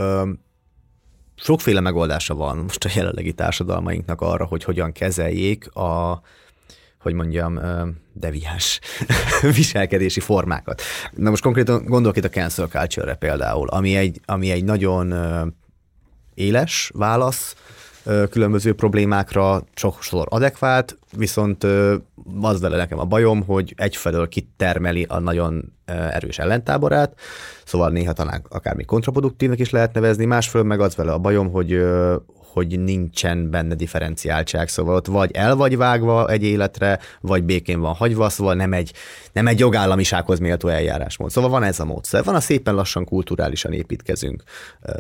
Sokféle megoldása van most a jelenlegi társadalmainknak arra, hogy hogyan kezeljék a, hogy mondjam, deviás viselkedési formákat. Na most konkrétan gondolok itt a cancel culture-re például, ami egy, ami egy nagyon éles válasz, különböző problémákra sokszor adekvát, viszont az vele nekem a bajom, hogy egyfelől kitermeli a nagyon erős ellentáborát, szóval néha talán akármi kontraproduktívnek is lehet nevezni, másfelől meg az vele a bajom, hogy, hogy nincsen benne differenciáltság, szóval ott vagy el vagy vágva egy életre, vagy békén van hagyva, szóval nem egy, nem egy jogállamisághoz méltó eljárásmód. Szóval van ez a módszer. Van a szépen lassan kulturálisan építkezünk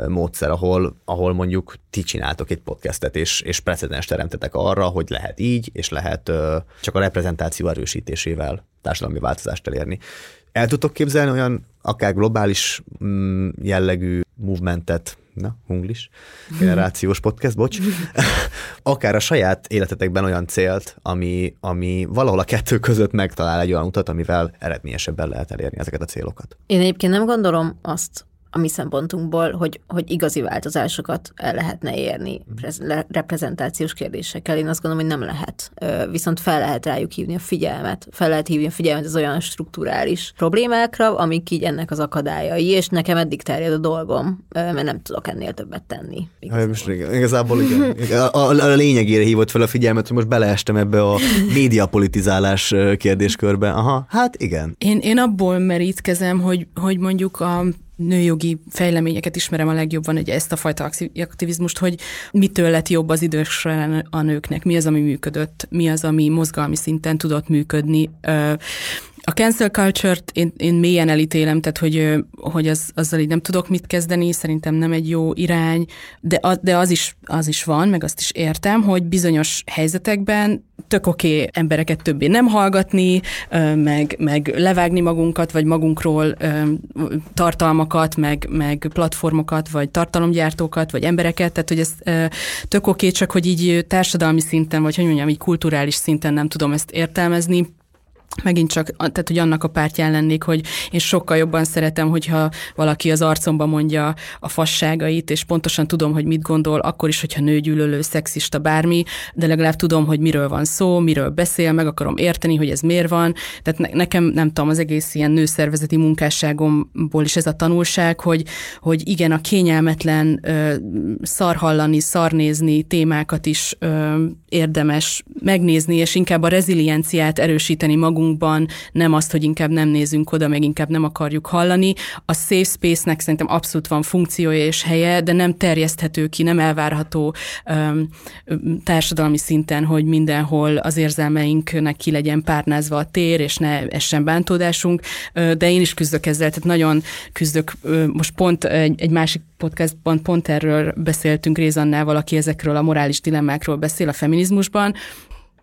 módszer, ahol, ahol mondjuk ti csináltok egy podcastet, és, és precedens teremtetek arra, hogy lehet így, és lehet csak a reprezentáció erősítésével társadalmi változást elérni. El tudtok képzelni olyan akár globális mm, jellegű movementet, na, hunglis, generációs podcast, bocs, akár a saját életetekben olyan célt, ami, ami valahol a kettő között megtalál egy olyan utat, amivel eredményesebben lehet elérni ezeket a célokat. Én egyébként nem gondolom azt, a mi szempontunkból, hogy, hogy igazi változásokat el lehetne érni reprezentációs kérdésekkel. Én azt gondolom, hogy nem lehet. Viszont fel lehet rájuk hívni a figyelmet. Fel lehet hívni a figyelmet az olyan strukturális problémákra, amik így ennek az akadályai, és nekem eddig terjed a dolgom, mert nem tudok ennél többet tenni. Igazából, most igazából igen. A, a, a lényegére hívott fel a figyelmet, hogy most beleestem ebbe a médiapolitizálás kérdéskörbe. Aha, hát igen. Én, én abból merítkezem, hogy, hogy mondjuk a nőjogi fejleményeket ismerem a legjobban, hogy ezt a fajta aktivizmust, hogy mitől lett jobb az idősre a nőknek, mi az, ami működött, mi az, ami mozgalmi szinten tudott működni. A cancel culture-t én, én mélyen elítélem, tehát hogy, hogy az, azzal így nem tudok mit kezdeni, szerintem nem egy jó irány, de, az, de az, is, az is van, meg azt is értem, hogy bizonyos helyzetekben tök oké okay embereket többé nem hallgatni, meg, meg levágni magunkat, vagy magunkról tartalmakat, meg, meg platformokat, vagy tartalomgyártókat, vagy embereket, tehát hogy ez tök oké, okay, csak hogy így társadalmi szinten, vagy hogy mondjam, így kulturális szinten nem tudom ezt értelmezni, megint csak, tehát hogy annak a pártján lennék, hogy én sokkal jobban szeretem, hogyha valaki az arcomba mondja a fasságait, és pontosan tudom, hogy mit gondol, akkor is, hogyha nőgyűlölő, szexista, bármi, de legalább tudom, hogy miről van szó, miről beszél, meg akarom érteni, hogy ez miért van. Tehát ne, nekem, nem tudom, az egész ilyen nőszervezeti munkásságomból is ez a tanulság, hogy, hogy igen, a kényelmetlen szarhallani, szarnézni témákat is érdemes megnézni, és inkább a rezilienciát erősíteni magunk magunkban, nem azt, hogy inkább nem nézünk oda, meg inkább nem akarjuk hallani. A safe space-nek szerintem abszolút van funkciója és helye, de nem terjeszthető ki, nem elvárható um, társadalmi szinten, hogy mindenhol az érzelmeinknek ki legyen párnázva a tér, és ne essen bántódásunk, de én is küzdök ezzel, tehát nagyon küzdök. Most pont egy, egy másik podcastban pont erről beszéltünk Rézannával, aki ezekről a morális dilemmákról beszél a feminizmusban,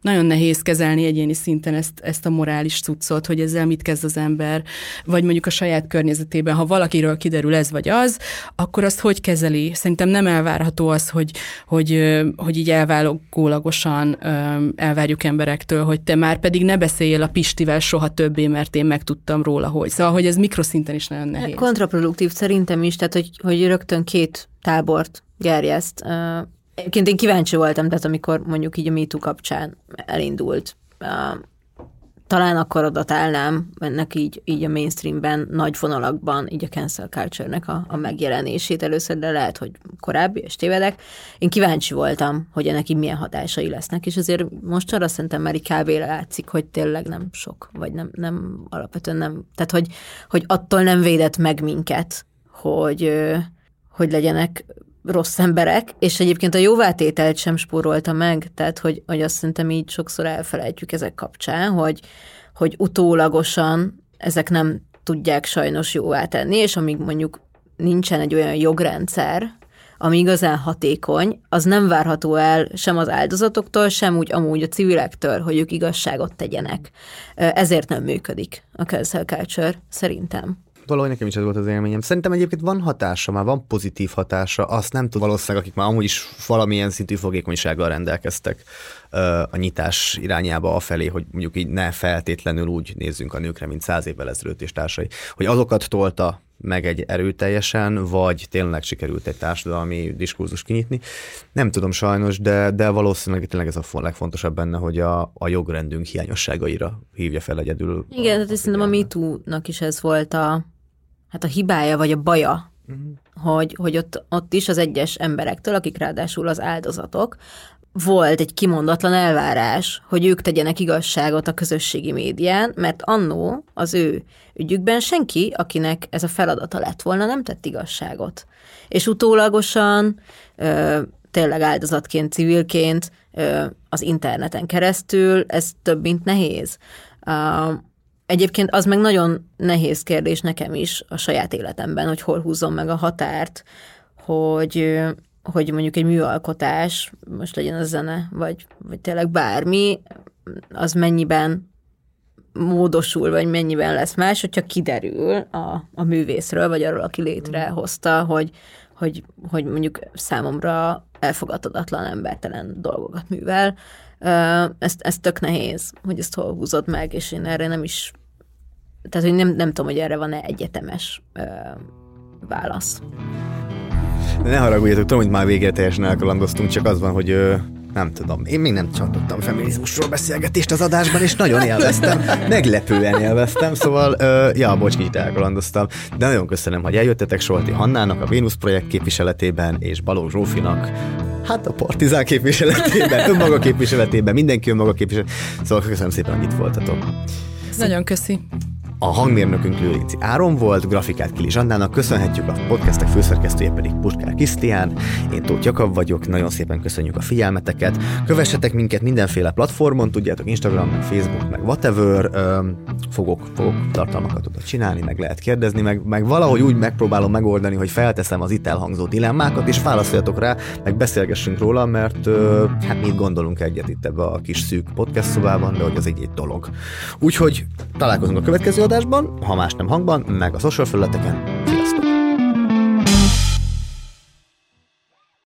nagyon nehéz kezelni egyéni szinten ezt, ezt a morális cuccot, hogy ezzel mit kezd az ember, vagy mondjuk a saját környezetében, ha valakiről kiderül ez vagy az, akkor azt hogy kezeli? Szerintem nem elvárható az, hogy, hogy, hogy így elvágólagosan elvárjuk emberektől, hogy te már pedig ne beszéljél a Pistivel soha többé, mert én megtudtam róla, hogy. Szóval, hogy ez mikroszinten is nagyon nehéz. Kontraproduktív szerintem is, tehát hogy, hogy rögtön két tábort gerjeszt. Egyébként én kíváncsi voltam, tehát amikor mondjuk így a MeToo kapcsán elindult, talán akkor adatálnám ennek így, így a mainstreamben, nagy vonalakban, így a cancel culture-nek a, a megjelenését először, de lehet, hogy korábbi, és tévedek. Én kíváncsi voltam, hogy ennek így milyen hatásai lesznek, és azért most arra szerintem már így kb. látszik, hogy tényleg nem sok, vagy nem, nem alapvetően nem, tehát hogy, hogy attól nem védett meg minket, hogy, hogy legyenek rossz emberek, és egyébként a jóvátételt sem spórolta meg, tehát hogy, hogy azt szerintem így sokszor elfelejtjük ezek kapcsán, hogy, hogy utólagosan ezek nem tudják sajnos jóvá tenni, és amíg mondjuk nincsen egy olyan jogrendszer, ami igazán hatékony, az nem várható el sem az áldozatoktól, sem úgy amúgy a civilektől, hogy ők igazságot tegyenek. Ezért nem működik a cancel culture, szerintem. Valahogy nekem is ez volt az élményem. Szerintem egyébként van hatása, már van pozitív hatása, azt nem tud valószínűleg, akik már amúgy is valamilyen szintű fogékonysággal rendelkeztek a nyitás irányába afelé, hogy mondjuk így ne feltétlenül úgy nézzünk a nőkre, mint száz évvel ezelőtt és társai, hogy azokat tolta meg egy erőteljesen, vagy tényleg sikerült egy társadalmi diskurzus kinyitni. Nem tudom sajnos, de, de valószínűleg tényleg ez a legfontosabb benne, hogy a, a jogrendünk hiányosságaira hívja fel egyedül. Igen, tehát szerintem a MeToo-nak is ez volt a, hát a hibája, vagy a baja, uh-huh. hogy, hogy ott, ott is az egyes emberektől, akik ráadásul az áldozatok, volt egy kimondatlan elvárás, hogy ők tegyenek igazságot a közösségi médián, mert annó az ő ügyükben senki, akinek ez a feladata lett volna, nem tett igazságot. És utólagosan ö, tényleg áldozatként, civilként, az interneten keresztül, ez több, mint nehéz. Egyébként az meg nagyon nehéz kérdés nekem is a saját életemben, hogy hol húzom meg a határt, hogy, hogy mondjuk egy műalkotás, most legyen a zene, vagy, vagy tényleg bármi, az mennyiben módosul, vagy mennyiben lesz más, hogyha kiderül a, a művészről, vagy arról, aki létrehozta, hogy, hogy, hogy mondjuk számomra elfogadhatatlan, embertelen dolgokat művel. Ez, ez tök nehéz, hogy ezt hol húzod meg, és én erre nem is, tehát hogy nem, nem tudom, hogy erre van-e egyetemes válasz. Ne haragudjatok, tudom, hogy már végére teljesen elkalandoztunk, csak az van, hogy nem tudom, én még nem csatottam feminizmusról beszélgetést az adásban, és nagyon élveztem, meglepően élveztem, szóval, uh, ja, bocs, kicsit elkalandoztam, de nagyon köszönöm, hogy eljöttetek Solti Hannának a Vénusz projekt képviseletében, és Balogh Zsófinak hát a partizán képviseletében, önmaga képviseletében, mindenki önmaga képviseletében. Szóval köszönöm szépen, hogy itt voltatok. Nagyon köszi. A hangmérnökünk Lőrinci Áron volt, grafikát Kili Zsandának köszönhetjük, a podcastek főszerkesztője pedig Puskár Krisztián. Én Tóth Jakab vagyok, nagyon szépen köszönjük a figyelmeteket. Kövessetek minket mindenféle platformon, tudjátok Instagram, meg Facebook, meg whatever. Fogok, fogok tartalmakat oda csinálni, meg lehet kérdezni, meg, meg valahogy úgy megpróbálom megoldani, hogy felteszem az itt elhangzó dilemmákat, és válaszoljatok rá, meg beszélgessünk róla, mert hát mit gondolunk egyet itt ebbe a kis szűk podcast szobában, de hogy az egy, egy dolog. Úgyhogy találkozunk a következő adásban, ha más nem hangban, meg a social felületeken.